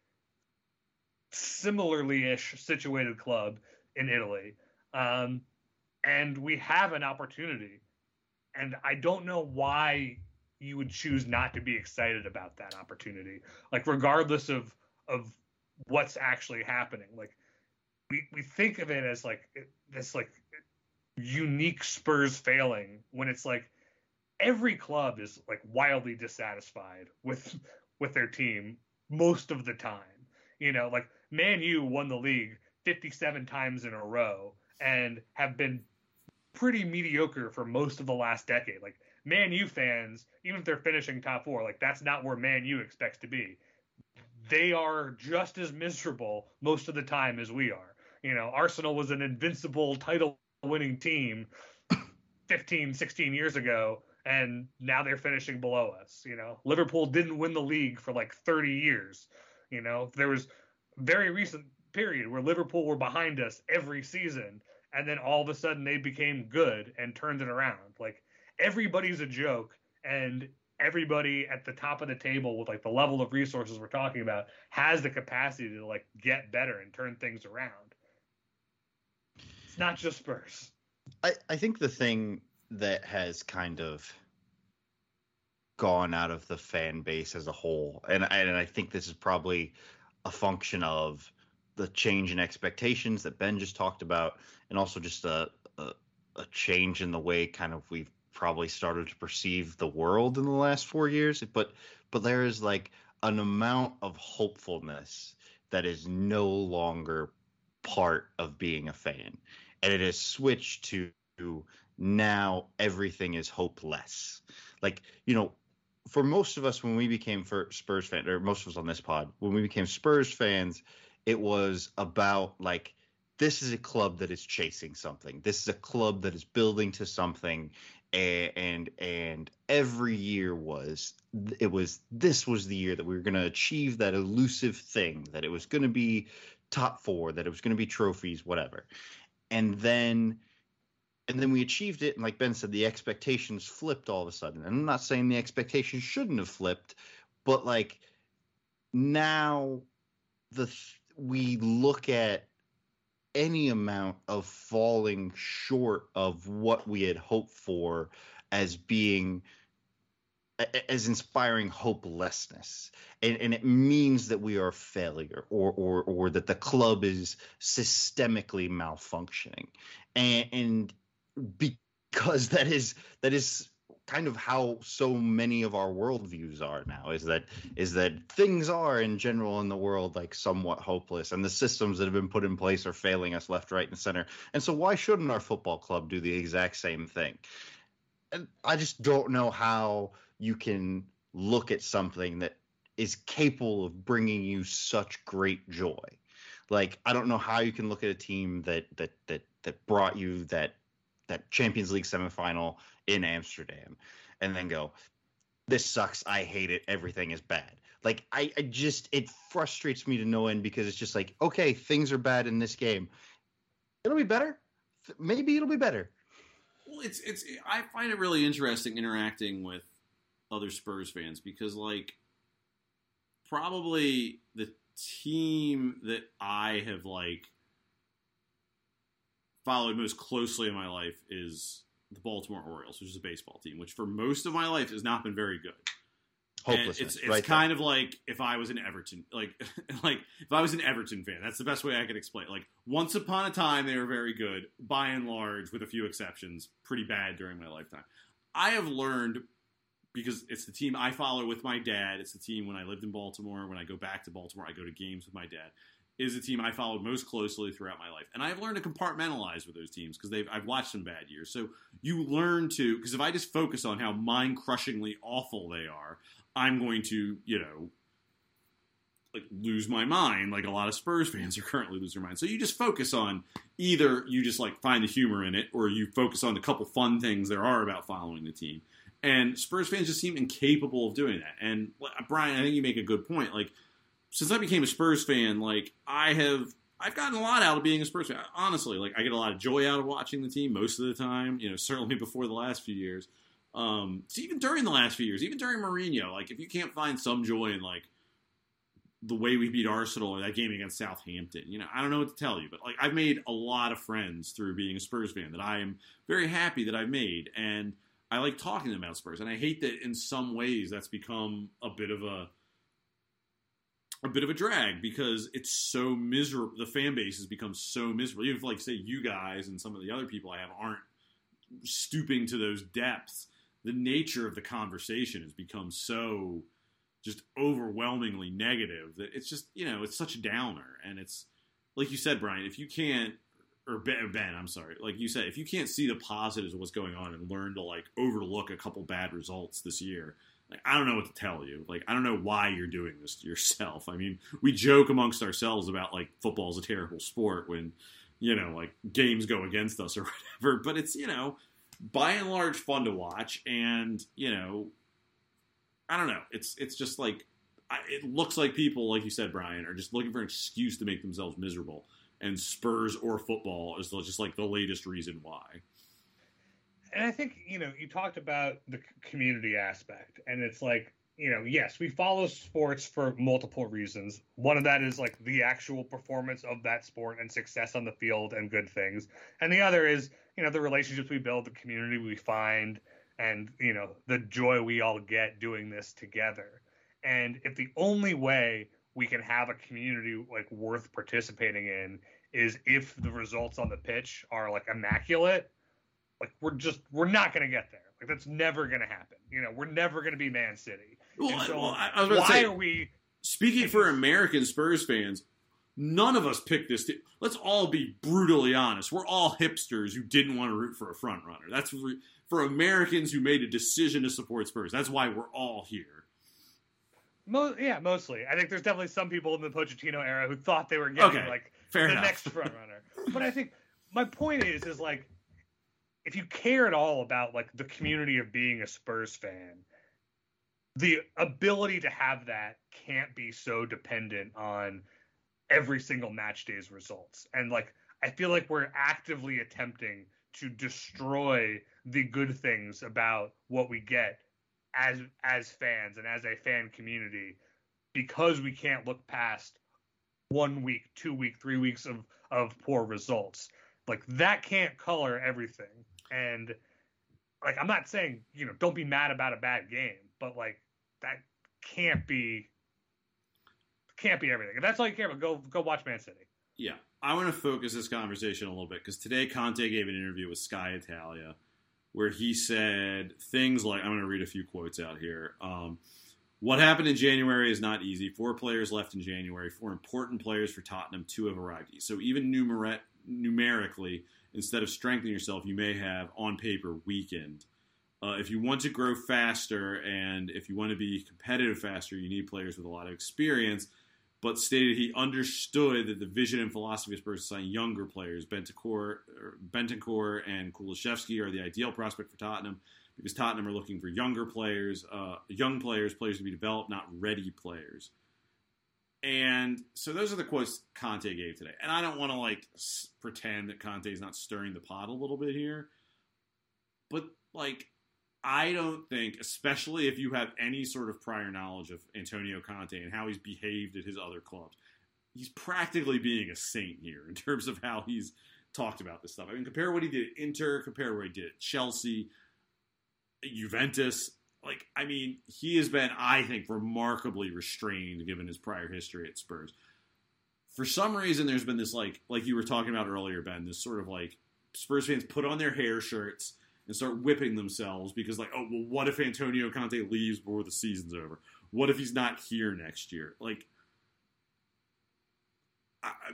similarly ish situated club in Italy. Um, and we have an opportunity. And I don't know why you would choose not to be excited about that opportunity. Like regardless of of what's actually happening. Like we we think of it as like this like unique Spurs failing when it's like every club is like wildly dissatisfied with with their team most of the time. You know, like Man U won the league 57 times in a row and have been pretty mediocre for most of the last decade. Like Man U fans, even if they're finishing top four, like that's not where Man U expects to be. They are just as miserable most of the time as we are. You know, Arsenal was an invincible title winning team 15, 16 years ago, and now they're finishing below us. You know, Liverpool didn't win the league for like 30 years. You know, there was very recent period where Liverpool were behind us every season, and then all of a sudden they became good and turned it around. Like everybody's a joke, and everybody at the top of the table with like the level of resources we're talking about has the capacity to like get better and turn things around. It's not just Spurs. I, I think the thing that has kind of gone out of the fan base as a whole, and and I think this is probably a function of the change in expectations that Ben just talked about, and also just a, a, a change in the way kind of we've probably started to perceive the world in the last four years. But but there is like an amount of hopefulness that is no longer part of being a fan, and it has switched to now everything is hopeless. Like you know, for most of us when we became Spurs fans, or most of us on this pod, when we became Spurs fans, it was about like this is a club that is chasing something. This is a club that is building to something, and and, and every year was it was this was the year that we were going to achieve that elusive thing. That it was going to be top four. That it was going to be trophies, whatever. And then and then we achieved it and like ben said the expectations flipped all of a sudden. And i'm not saying the expectations shouldn't have flipped but like now the we look at any amount of falling short of what we had hoped for as being as inspiring hopelessness. And, and it means that we are failure or, or or that the club is systemically malfunctioning. And, and because that is that is kind of how so many of our worldviews are now is that is that things are in general in the world like somewhat hopeless and the systems that have been put in place are failing us left right and center. And so why shouldn't our football club do the exact same thing? And i just don't know how you can look at something that is capable of bringing you such great joy. Like i don't know how you can look at a team that that that that brought you that that Champions League semifinal in Amsterdam, and then go, "This sucks. I hate it. Everything is bad." Like I, I just it frustrates me to no end because it's just like, okay, things are bad in this game. It'll be better. Maybe it'll be better. Well, it's it's I find it really interesting interacting with other Spurs fans because like probably the team that I have like followed most closely in my life is the Baltimore Orioles, which is a baseball team, which for most of my life has not been very good. Hopelessness. And it's it's right kind there. of like if I was an Everton, like like if I was an Everton fan. That's the best way I could explain. It. Like once upon a time, they were very good, by and large, with a few exceptions, pretty bad during my lifetime. I have learned because it's the team I follow with my dad. It's the team when I lived in Baltimore. When I go back to Baltimore, I go to games with my dad is a team I followed most closely throughout my life, and I've learned to compartmentalize with those teams because they've I've watched some bad years. So you learn to because if I just focus on how mind crushingly awful they are, I'm going to you know like lose my mind like a lot of Spurs fans are currently losing their mind. So you just focus on either you just like find the humor in it or you focus on the couple fun things there are about following the team. And Spurs fans just seem incapable of doing that. And Brian, I think you make a good point. Like since I became a Spurs fan, like I have I've gotten a lot out of being a Spurs fan. Honestly, like I get a lot of joy out of watching the team most of the time. You know, certainly before the last few years. Um, so even during the last few years, even during Mourinho, like if you can't find some joy in like the way we beat Arsenal or that game against Southampton, you know, I don't know what to tell you, but like I've made a lot of friends through being a Spurs fan that I am very happy that I've made, and I like talking about Spurs. And I hate that in some ways that's become a bit of a a bit of a drag because it's so miserable. The fan base has become so miserable. Even if, like, say, you guys and some of the other people I have aren't stooping to those depths, the nature of the conversation has become so just overwhelmingly negative that it's just, you know, it's such a downer. And it's, like you said, Brian, if you can't, or Ben, ben, I'm sorry, like you said, if you can't see the positives of what's going on and learn to, like, overlook a couple bad results this year, like, I don't know what to tell you. Like, I don't know why you're doing this to yourself. I mean, we joke amongst ourselves about like football's a terrible sport when, you know, like games go against us or whatever. But it's you know, by and large, fun to watch, and you know, I don't know. It's it's just like I, it looks like people, like you said, Brian, are just looking for an excuse to make themselves miserable, and Spurs or football is just like the latest reason why. And I think you know you talked about the community aspect, and it's like you know yes we follow sports for multiple reasons. One of that is like the actual performance of that sport and success on the field and good things, and the other is you know the relationships we build, the community we find, and you know the joy we all get doing this together. And if the only way we can have a community like worth participating in is if the results on the pitch are like immaculate like we're just we're not going to get there. Like that's never going to happen. You know, we're never going to be Man City. Well, so well, I, I was about why say, are we? speaking for American Spurs fans, none of us picked this. Team. Let's all be brutally honest. We're all hipsters who didn't want to root for a front runner. That's re- for Americans who made a decision to support Spurs. That's why we're all here. Mo- yeah, mostly. I think there's definitely some people in the Pochettino era who thought they were getting Okay, like the enough. next front runner. But I think my point is is like if you care at all about like the community of being a Spurs fan, the ability to have that can't be so dependent on every single match day's results. And like I feel like we're actively attempting to destroy the good things about what we get as as fans and as a fan community because we can't look past one week, two week, three weeks of of poor results. Like that can't color everything. And like I'm not saying, you know, don't be mad about a bad game, but like that can't be can't be everything. If that's all you care about, go go watch Man City. Yeah, I want to focus this conversation a little bit because today Conte gave an interview with Sky Italia where he said things like, I'm going to read a few quotes out here. Um, what happened in January is not easy. Four players left in January. Four important players for Tottenham. Two have arrived. So even numer- numerically, instead of strengthening yourself, you may have on paper weakened. Uh, if you want to grow faster and if you want to be competitive faster, you need players with a lot of experience but stated he understood that the vision and philosophy of Spurs to sign younger players, Bentancur, Bentancur and Kulusevski, are the ideal prospect for Tottenham because Tottenham are looking for younger players, uh, young players, players to be developed, not ready players. And so those are the quotes Conte gave today. And I don't want to like pretend that Conte is not stirring the pot a little bit here, but like I don't think, especially if you have any sort of prior knowledge of Antonio Conte and how he's behaved at his other clubs, he's practically being a saint here in terms of how he's talked about this stuff. I mean, compare what he did at Inter, compare what he did at Chelsea, Juventus. Like, I mean, he has been, I think, remarkably restrained given his prior history at Spurs. For some reason, there's been this, like, like you were talking about earlier, Ben, this sort of like Spurs fans put on their hair shirts and start whipping themselves because like oh well what if Antonio Conte leaves before the season's over what if he's not here next year like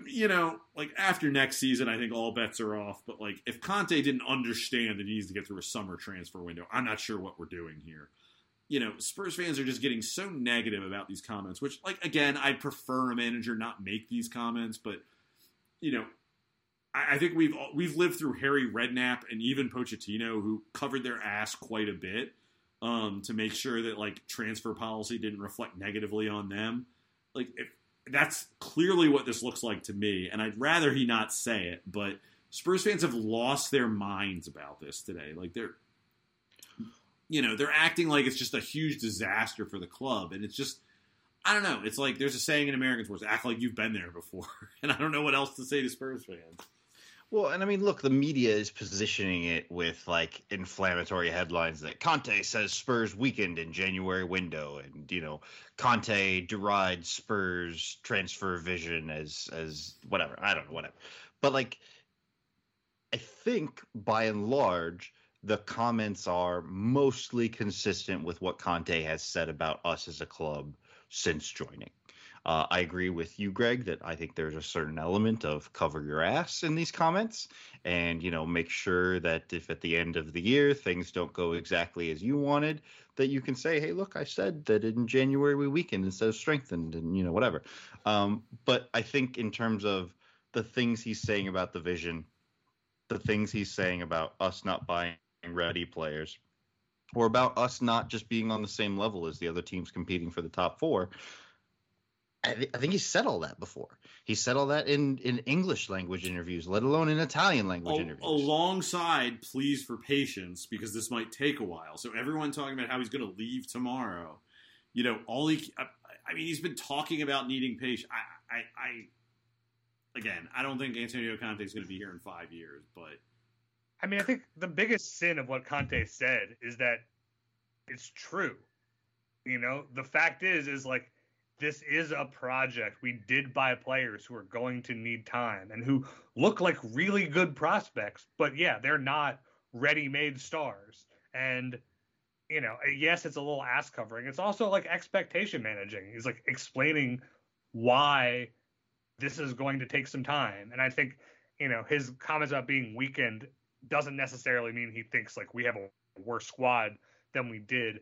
you know like after next season I think all bets are off but like if Conte didn't understand that he needs to get through a summer transfer window I'm not sure what we're doing here you know Spurs fans are just getting so negative about these comments which like again I'd prefer a manager not make these comments but you know I I think we've we've lived through Harry Redknapp and even Pochettino, who covered their ass quite a bit um, to make sure that like transfer policy didn't reflect negatively on them. Like if, that's clearly what this looks like to me, and I'd rather he not say it. But Spurs fans have lost their minds about this today. Like they're, you know, they're acting like it's just a huge disaster for the club, and it's just. I don't know. It's like there's a saying in American sports: "Act like you've been there before," and I don't know what else to say to Spurs fans. Well, and I mean, look, the media is positioning it with like inflammatory headlines that Conte says Spurs weakened in January window, and you know, Conte derides Spurs transfer vision as as whatever. I don't know, whatever. But like, I think by and large, the comments are mostly consistent with what Conte has said about us as a club since joining. Uh, I agree with you, Greg, that I think there's a certain element of cover your ass in these comments, and you know, make sure that if at the end of the year things don't go exactly as you wanted, that you can say, "Hey, look, I said that in January we weakened instead of strengthened," and you know, whatever. Um, but I think in terms of the things he's saying about the vision, the things he's saying about us not buying ready players, or about us not just being on the same level as the other teams competing for the top four. I, th- I think he said all that before. He said all that in in English language interviews, let alone in Italian language Al- interviews. alongside please for patience because this might take a while. So everyone talking about how he's going to leave tomorrow. You know, all he. I, uh, I mean, he's been talking about needing patience. I, I, I, again, I don't think Antonio Conte is going to be here in five years, but I mean, I think the biggest sin of what Conte said is that it's true. You know, the fact is, is like this is a project. We did buy players who are going to need time and who look like really good prospects, but yeah, they're not ready-made stars. And you know, yes, it's a little ass covering. It's also like expectation managing. He's like explaining why this is going to take some time. And I think, you know, his comments about being weakened doesn't necessarily mean he thinks like we have a worse squad than we did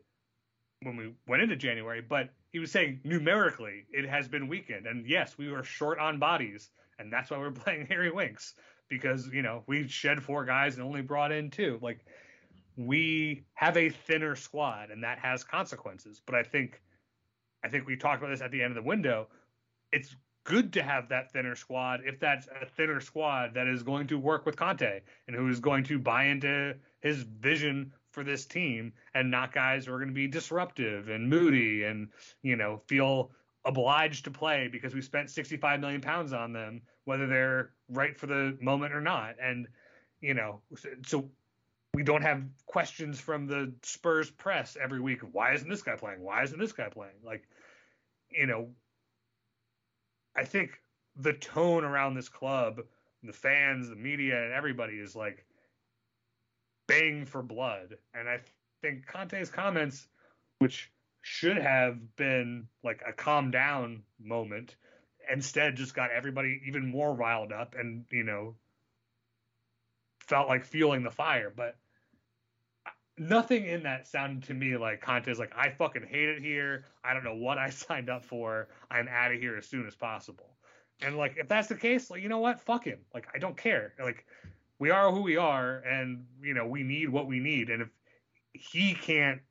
when we went into January, but he was saying numerically it has been weakened. And yes, we were short on bodies, and that's why we're playing Harry Winks because, you know, we shed four guys and only brought in two. Like we have a thinner squad and that has consequences. But I think I think we talked about this at the end of the window. It's good to have that thinner squad if that's a thinner squad that is going to work with Conte and who is going to buy into his vision for this team and not guys who are going to be disruptive and moody and you know feel obliged to play because we spent 65 million pounds on them whether they're right for the moment or not. And you know so we don't have questions from the Spurs press every week why isn't this guy playing? Why isn't this guy playing? Like you know I think the tone around this club, the fans, the media, and everybody is like baying for blood. And I think Conte's comments, which should have been like a calm down moment, instead just got everybody even more riled up and, you know, felt like fueling the fire. But nothing in that sounded to me like Conte's like, I fucking hate it here. I don't know what I signed up for. I'm out of here as soon as possible. And like, if that's the case, like, you know what? Fuck him. Like, I don't care. Like, we are who we are, and you know, we need what we need. And if he can't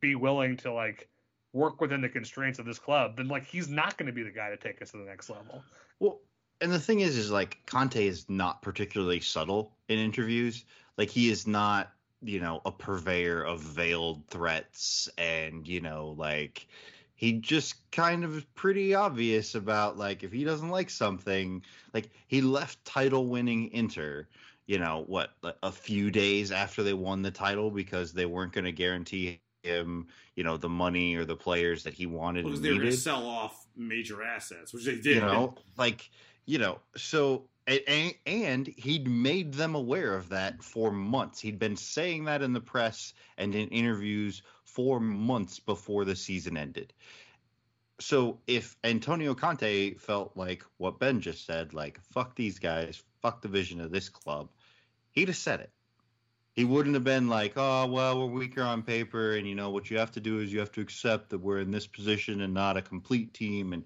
be willing to like work within the constraints of this club, then like he's not going to be the guy to take us to the next level. Well, and the thing is, is like Conte is not particularly subtle in interviews. Like he is not, you know, a purveyor of veiled threats, and you know, like he just kind of pretty obvious about like if he doesn't like something, like he left title-winning Inter. You know what? A few days after they won the title because they weren't going to guarantee him, you know, the money or the players that he wanted because they were going to sell off major assets, which they did. you know like you know so and, and he'd made them aware of that for months he'd been saying that in the press and in interviews for months before the season ended so if antonio conte felt like what ben just said like fuck these guys fuck the vision of this club he'd have said it he wouldn't have been like, oh, well, we're weaker on paper, and you know what you have to do is you have to accept that we're in this position and not a complete team, and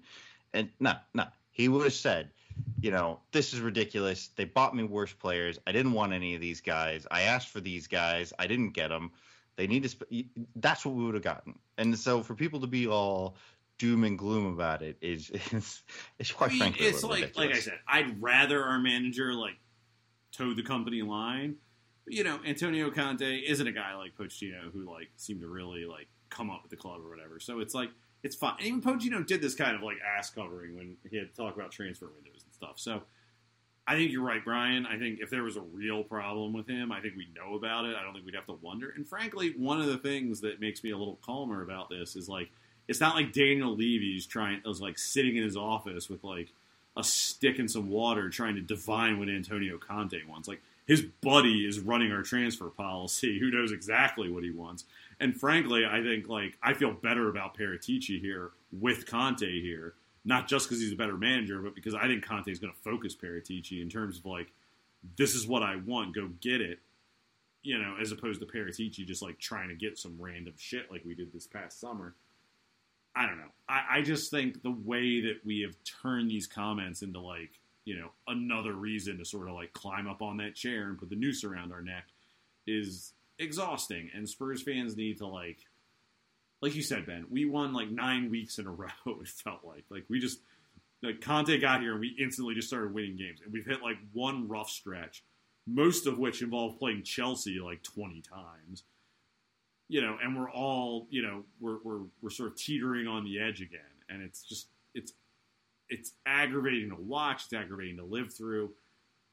and no, no, he would have said, you know, this is ridiculous. They bought me worse players. I didn't want any of these guys. I asked for these guys. I didn't get them. They need to. Sp- that's what we would have gotten. And so for people to be all doom and gloom about it is is, is quite I mean, frankly it's like ridiculous. like I said, I'd rather our manager like toe the company line. But, you know, Antonio Conte isn't a guy like Pochettino who like seemed to really like come up with the club or whatever. So it's like it's fine. And even Pochettino did this kind of like ass covering when he had to talk about transfer windows and stuff. So I think you're right, Brian. I think if there was a real problem with him, I think we know about it. I don't think we'd have to wonder. And frankly, one of the things that makes me a little calmer about this is like it's not like Daniel Levy's trying was like sitting in his office with like a stick and some water trying to divine what Antonio Conte wants. Like his buddy is running our transfer policy, who knows exactly what he wants. And frankly, I think like I feel better about Paratici here with Conte here, not just because he's a better manager, but because I think Conte is going to focus Paratici in terms of like this is what I want, go get it. You know, as opposed to Paratici just like trying to get some random shit like we did this past summer. I don't know. I, I just think the way that we have turned these comments into like, you know, another reason to sort of like climb up on that chair and put the noose around our neck is exhausting. And Spurs fans need to like like you said, Ben, we won like nine weeks in a row. It felt like like we just like Conte got here and we instantly just started winning games, and we've hit like one rough stretch, most of which involved playing Chelsea like twenty times. You know, and we're all you know we're we're we're sort of teetering on the edge again, and it's just it's it's aggravating to watch. It's aggravating to live through.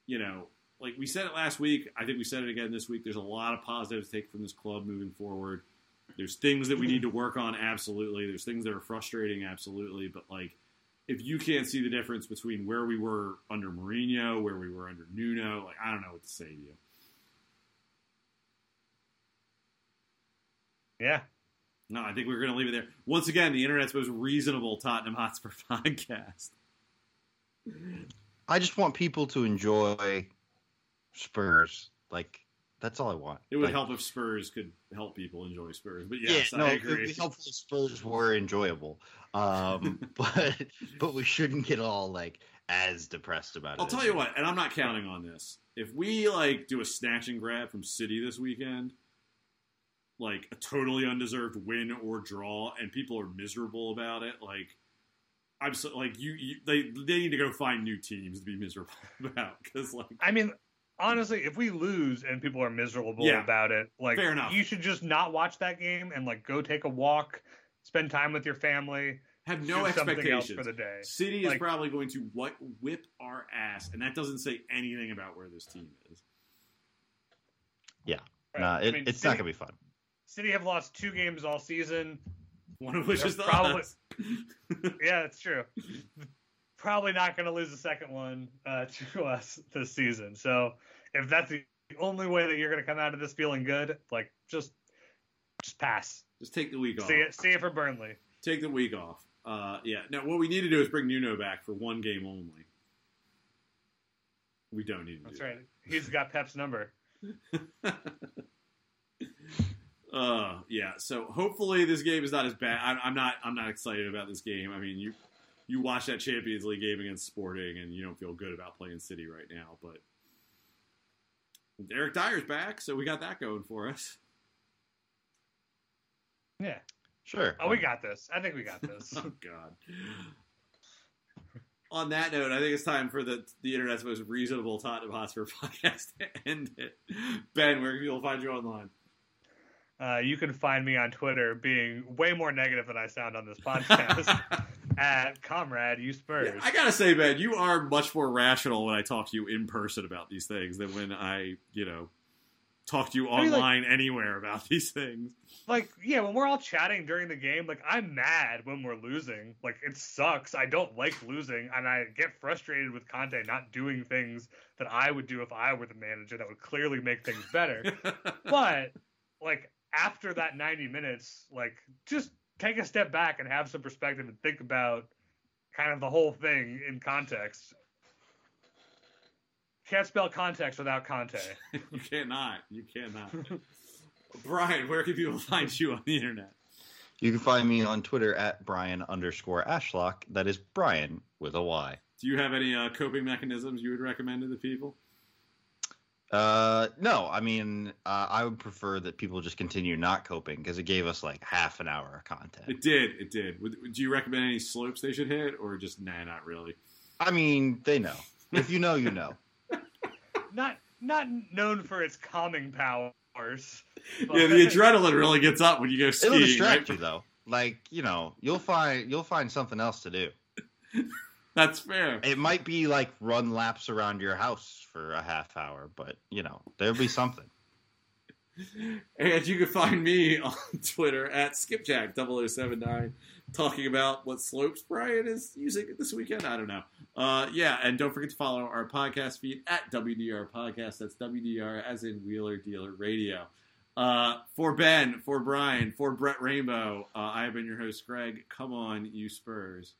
You know, like we said it last week. I think we said it again this week. There's a lot of positives to take from this club moving forward. There's things that we need to work on, absolutely. There's things that are frustrating, absolutely. But like, if you can't see the difference between where we were under Mourinho, where we were under Nuno, like I don't know what to say to you. Yeah. No, I think we're going to leave it there. Once again, the internet's most reasonable Tottenham Hotspur podcast. I just want people to enjoy Spurs. Like that's all I want. It would Like, help if Spurs could help people enjoy Spurs. But Yeah, yes, no, I it would be helpful if Spurs were enjoyable. Um, but but we shouldn't get all like as depressed about it. I'll tell you what, and I'm not counting on this. If we like do a snatch and grab from City this weekend, like a totally undeserved win or draw, and people are miserable about it, like I'm so like you, you they they need to go find new teams to be miserable about because like I mean, honestly, if we lose and people are miserable Yeah. about it, like Fair enough. you should just not watch that game and like go take a walk, spend time with your family, have no do something else expectations for the day. City is probably going to what whip our ass, and that doesn't say anything about where this team is. Right? Nah, I mean, it's City, not gonna be fun. City have lost two games all season. One of which They're is the probably-. Yeah, that's true. Probably not going to lose the second one uh, to us this season. So if that's the only way that you're going to come out of this feeling good, like just just pass. Just take the week off. See it. See it for Burnley. Take the week off. Uh, yeah. Now what we need to do is bring Nuno back for one game only. We don't need to That's do right. He's got Pep's number. that. uh, yeah. So hopefully this game is not as bad. I'm, I'm not. I'm not excited about this game. I mean, you you watch that Champions League game against Sporting, and you don't feel good about playing City right now. But Eric Dier's back, so we got that going for us. Yeah. Sure. Oh, we got this. I think we got this. Oh God. On that note, I think it's time for the the internet's most reasonable Tottenham Hotspur podcast to end it. Ben, where can people find you online? Uh, you can find me on Twitter being way more negative than I sound on this podcast at Comrade You Spurs. Yeah, I gotta say, man, you are much more rational when I talk to you in person about these things than when I, you know, talk to you I mean, like- online anywhere about these things. like yeah when we're all chatting during the game like i'm mad when we're losing like it sucks i don't like losing and i get frustrated with conte not doing things that i would do if i were the manager that would clearly make things better but like after that 90 minutes like just take a step back and have some perspective and think about kind of the whole thing in context can't spell context without conte you cannot. You cannot. Bryan, where can people find you on the internet? You can find me on Twitter at Bryan underscore Ashlock. That is Bryan with a Y. Do you have any uh, coping mechanisms you would recommend to the people? Uh, no, I mean, uh, I would prefer that people just continue not coping because it gave us like half an hour of content. It did. It did. Would, do you recommend any slopes they should hit, or just nah, not really? I mean, they know. If you know, you know. not not known for its calming powers. Yeah, the adrenaline really gets up when you go skiing. It'll distract right? you though. Like you know, you'll find you'll find something else to do. That's fair. It might be like run laps around your house for a half hour, but you know, there'll be something. And you can find me on Twitter at skipjack0079 talking about what slopes Bryan is using this weekend. I don't know. Uh, yeah, and don't forget to follow our podcast feed at WDR Podcast. That's WDR as in Wheeler Dealer Radio. Uh, for Ben, for Bryan, for Brett Rainbow, uh, I have been your host, Greg. Come on, you Spurs.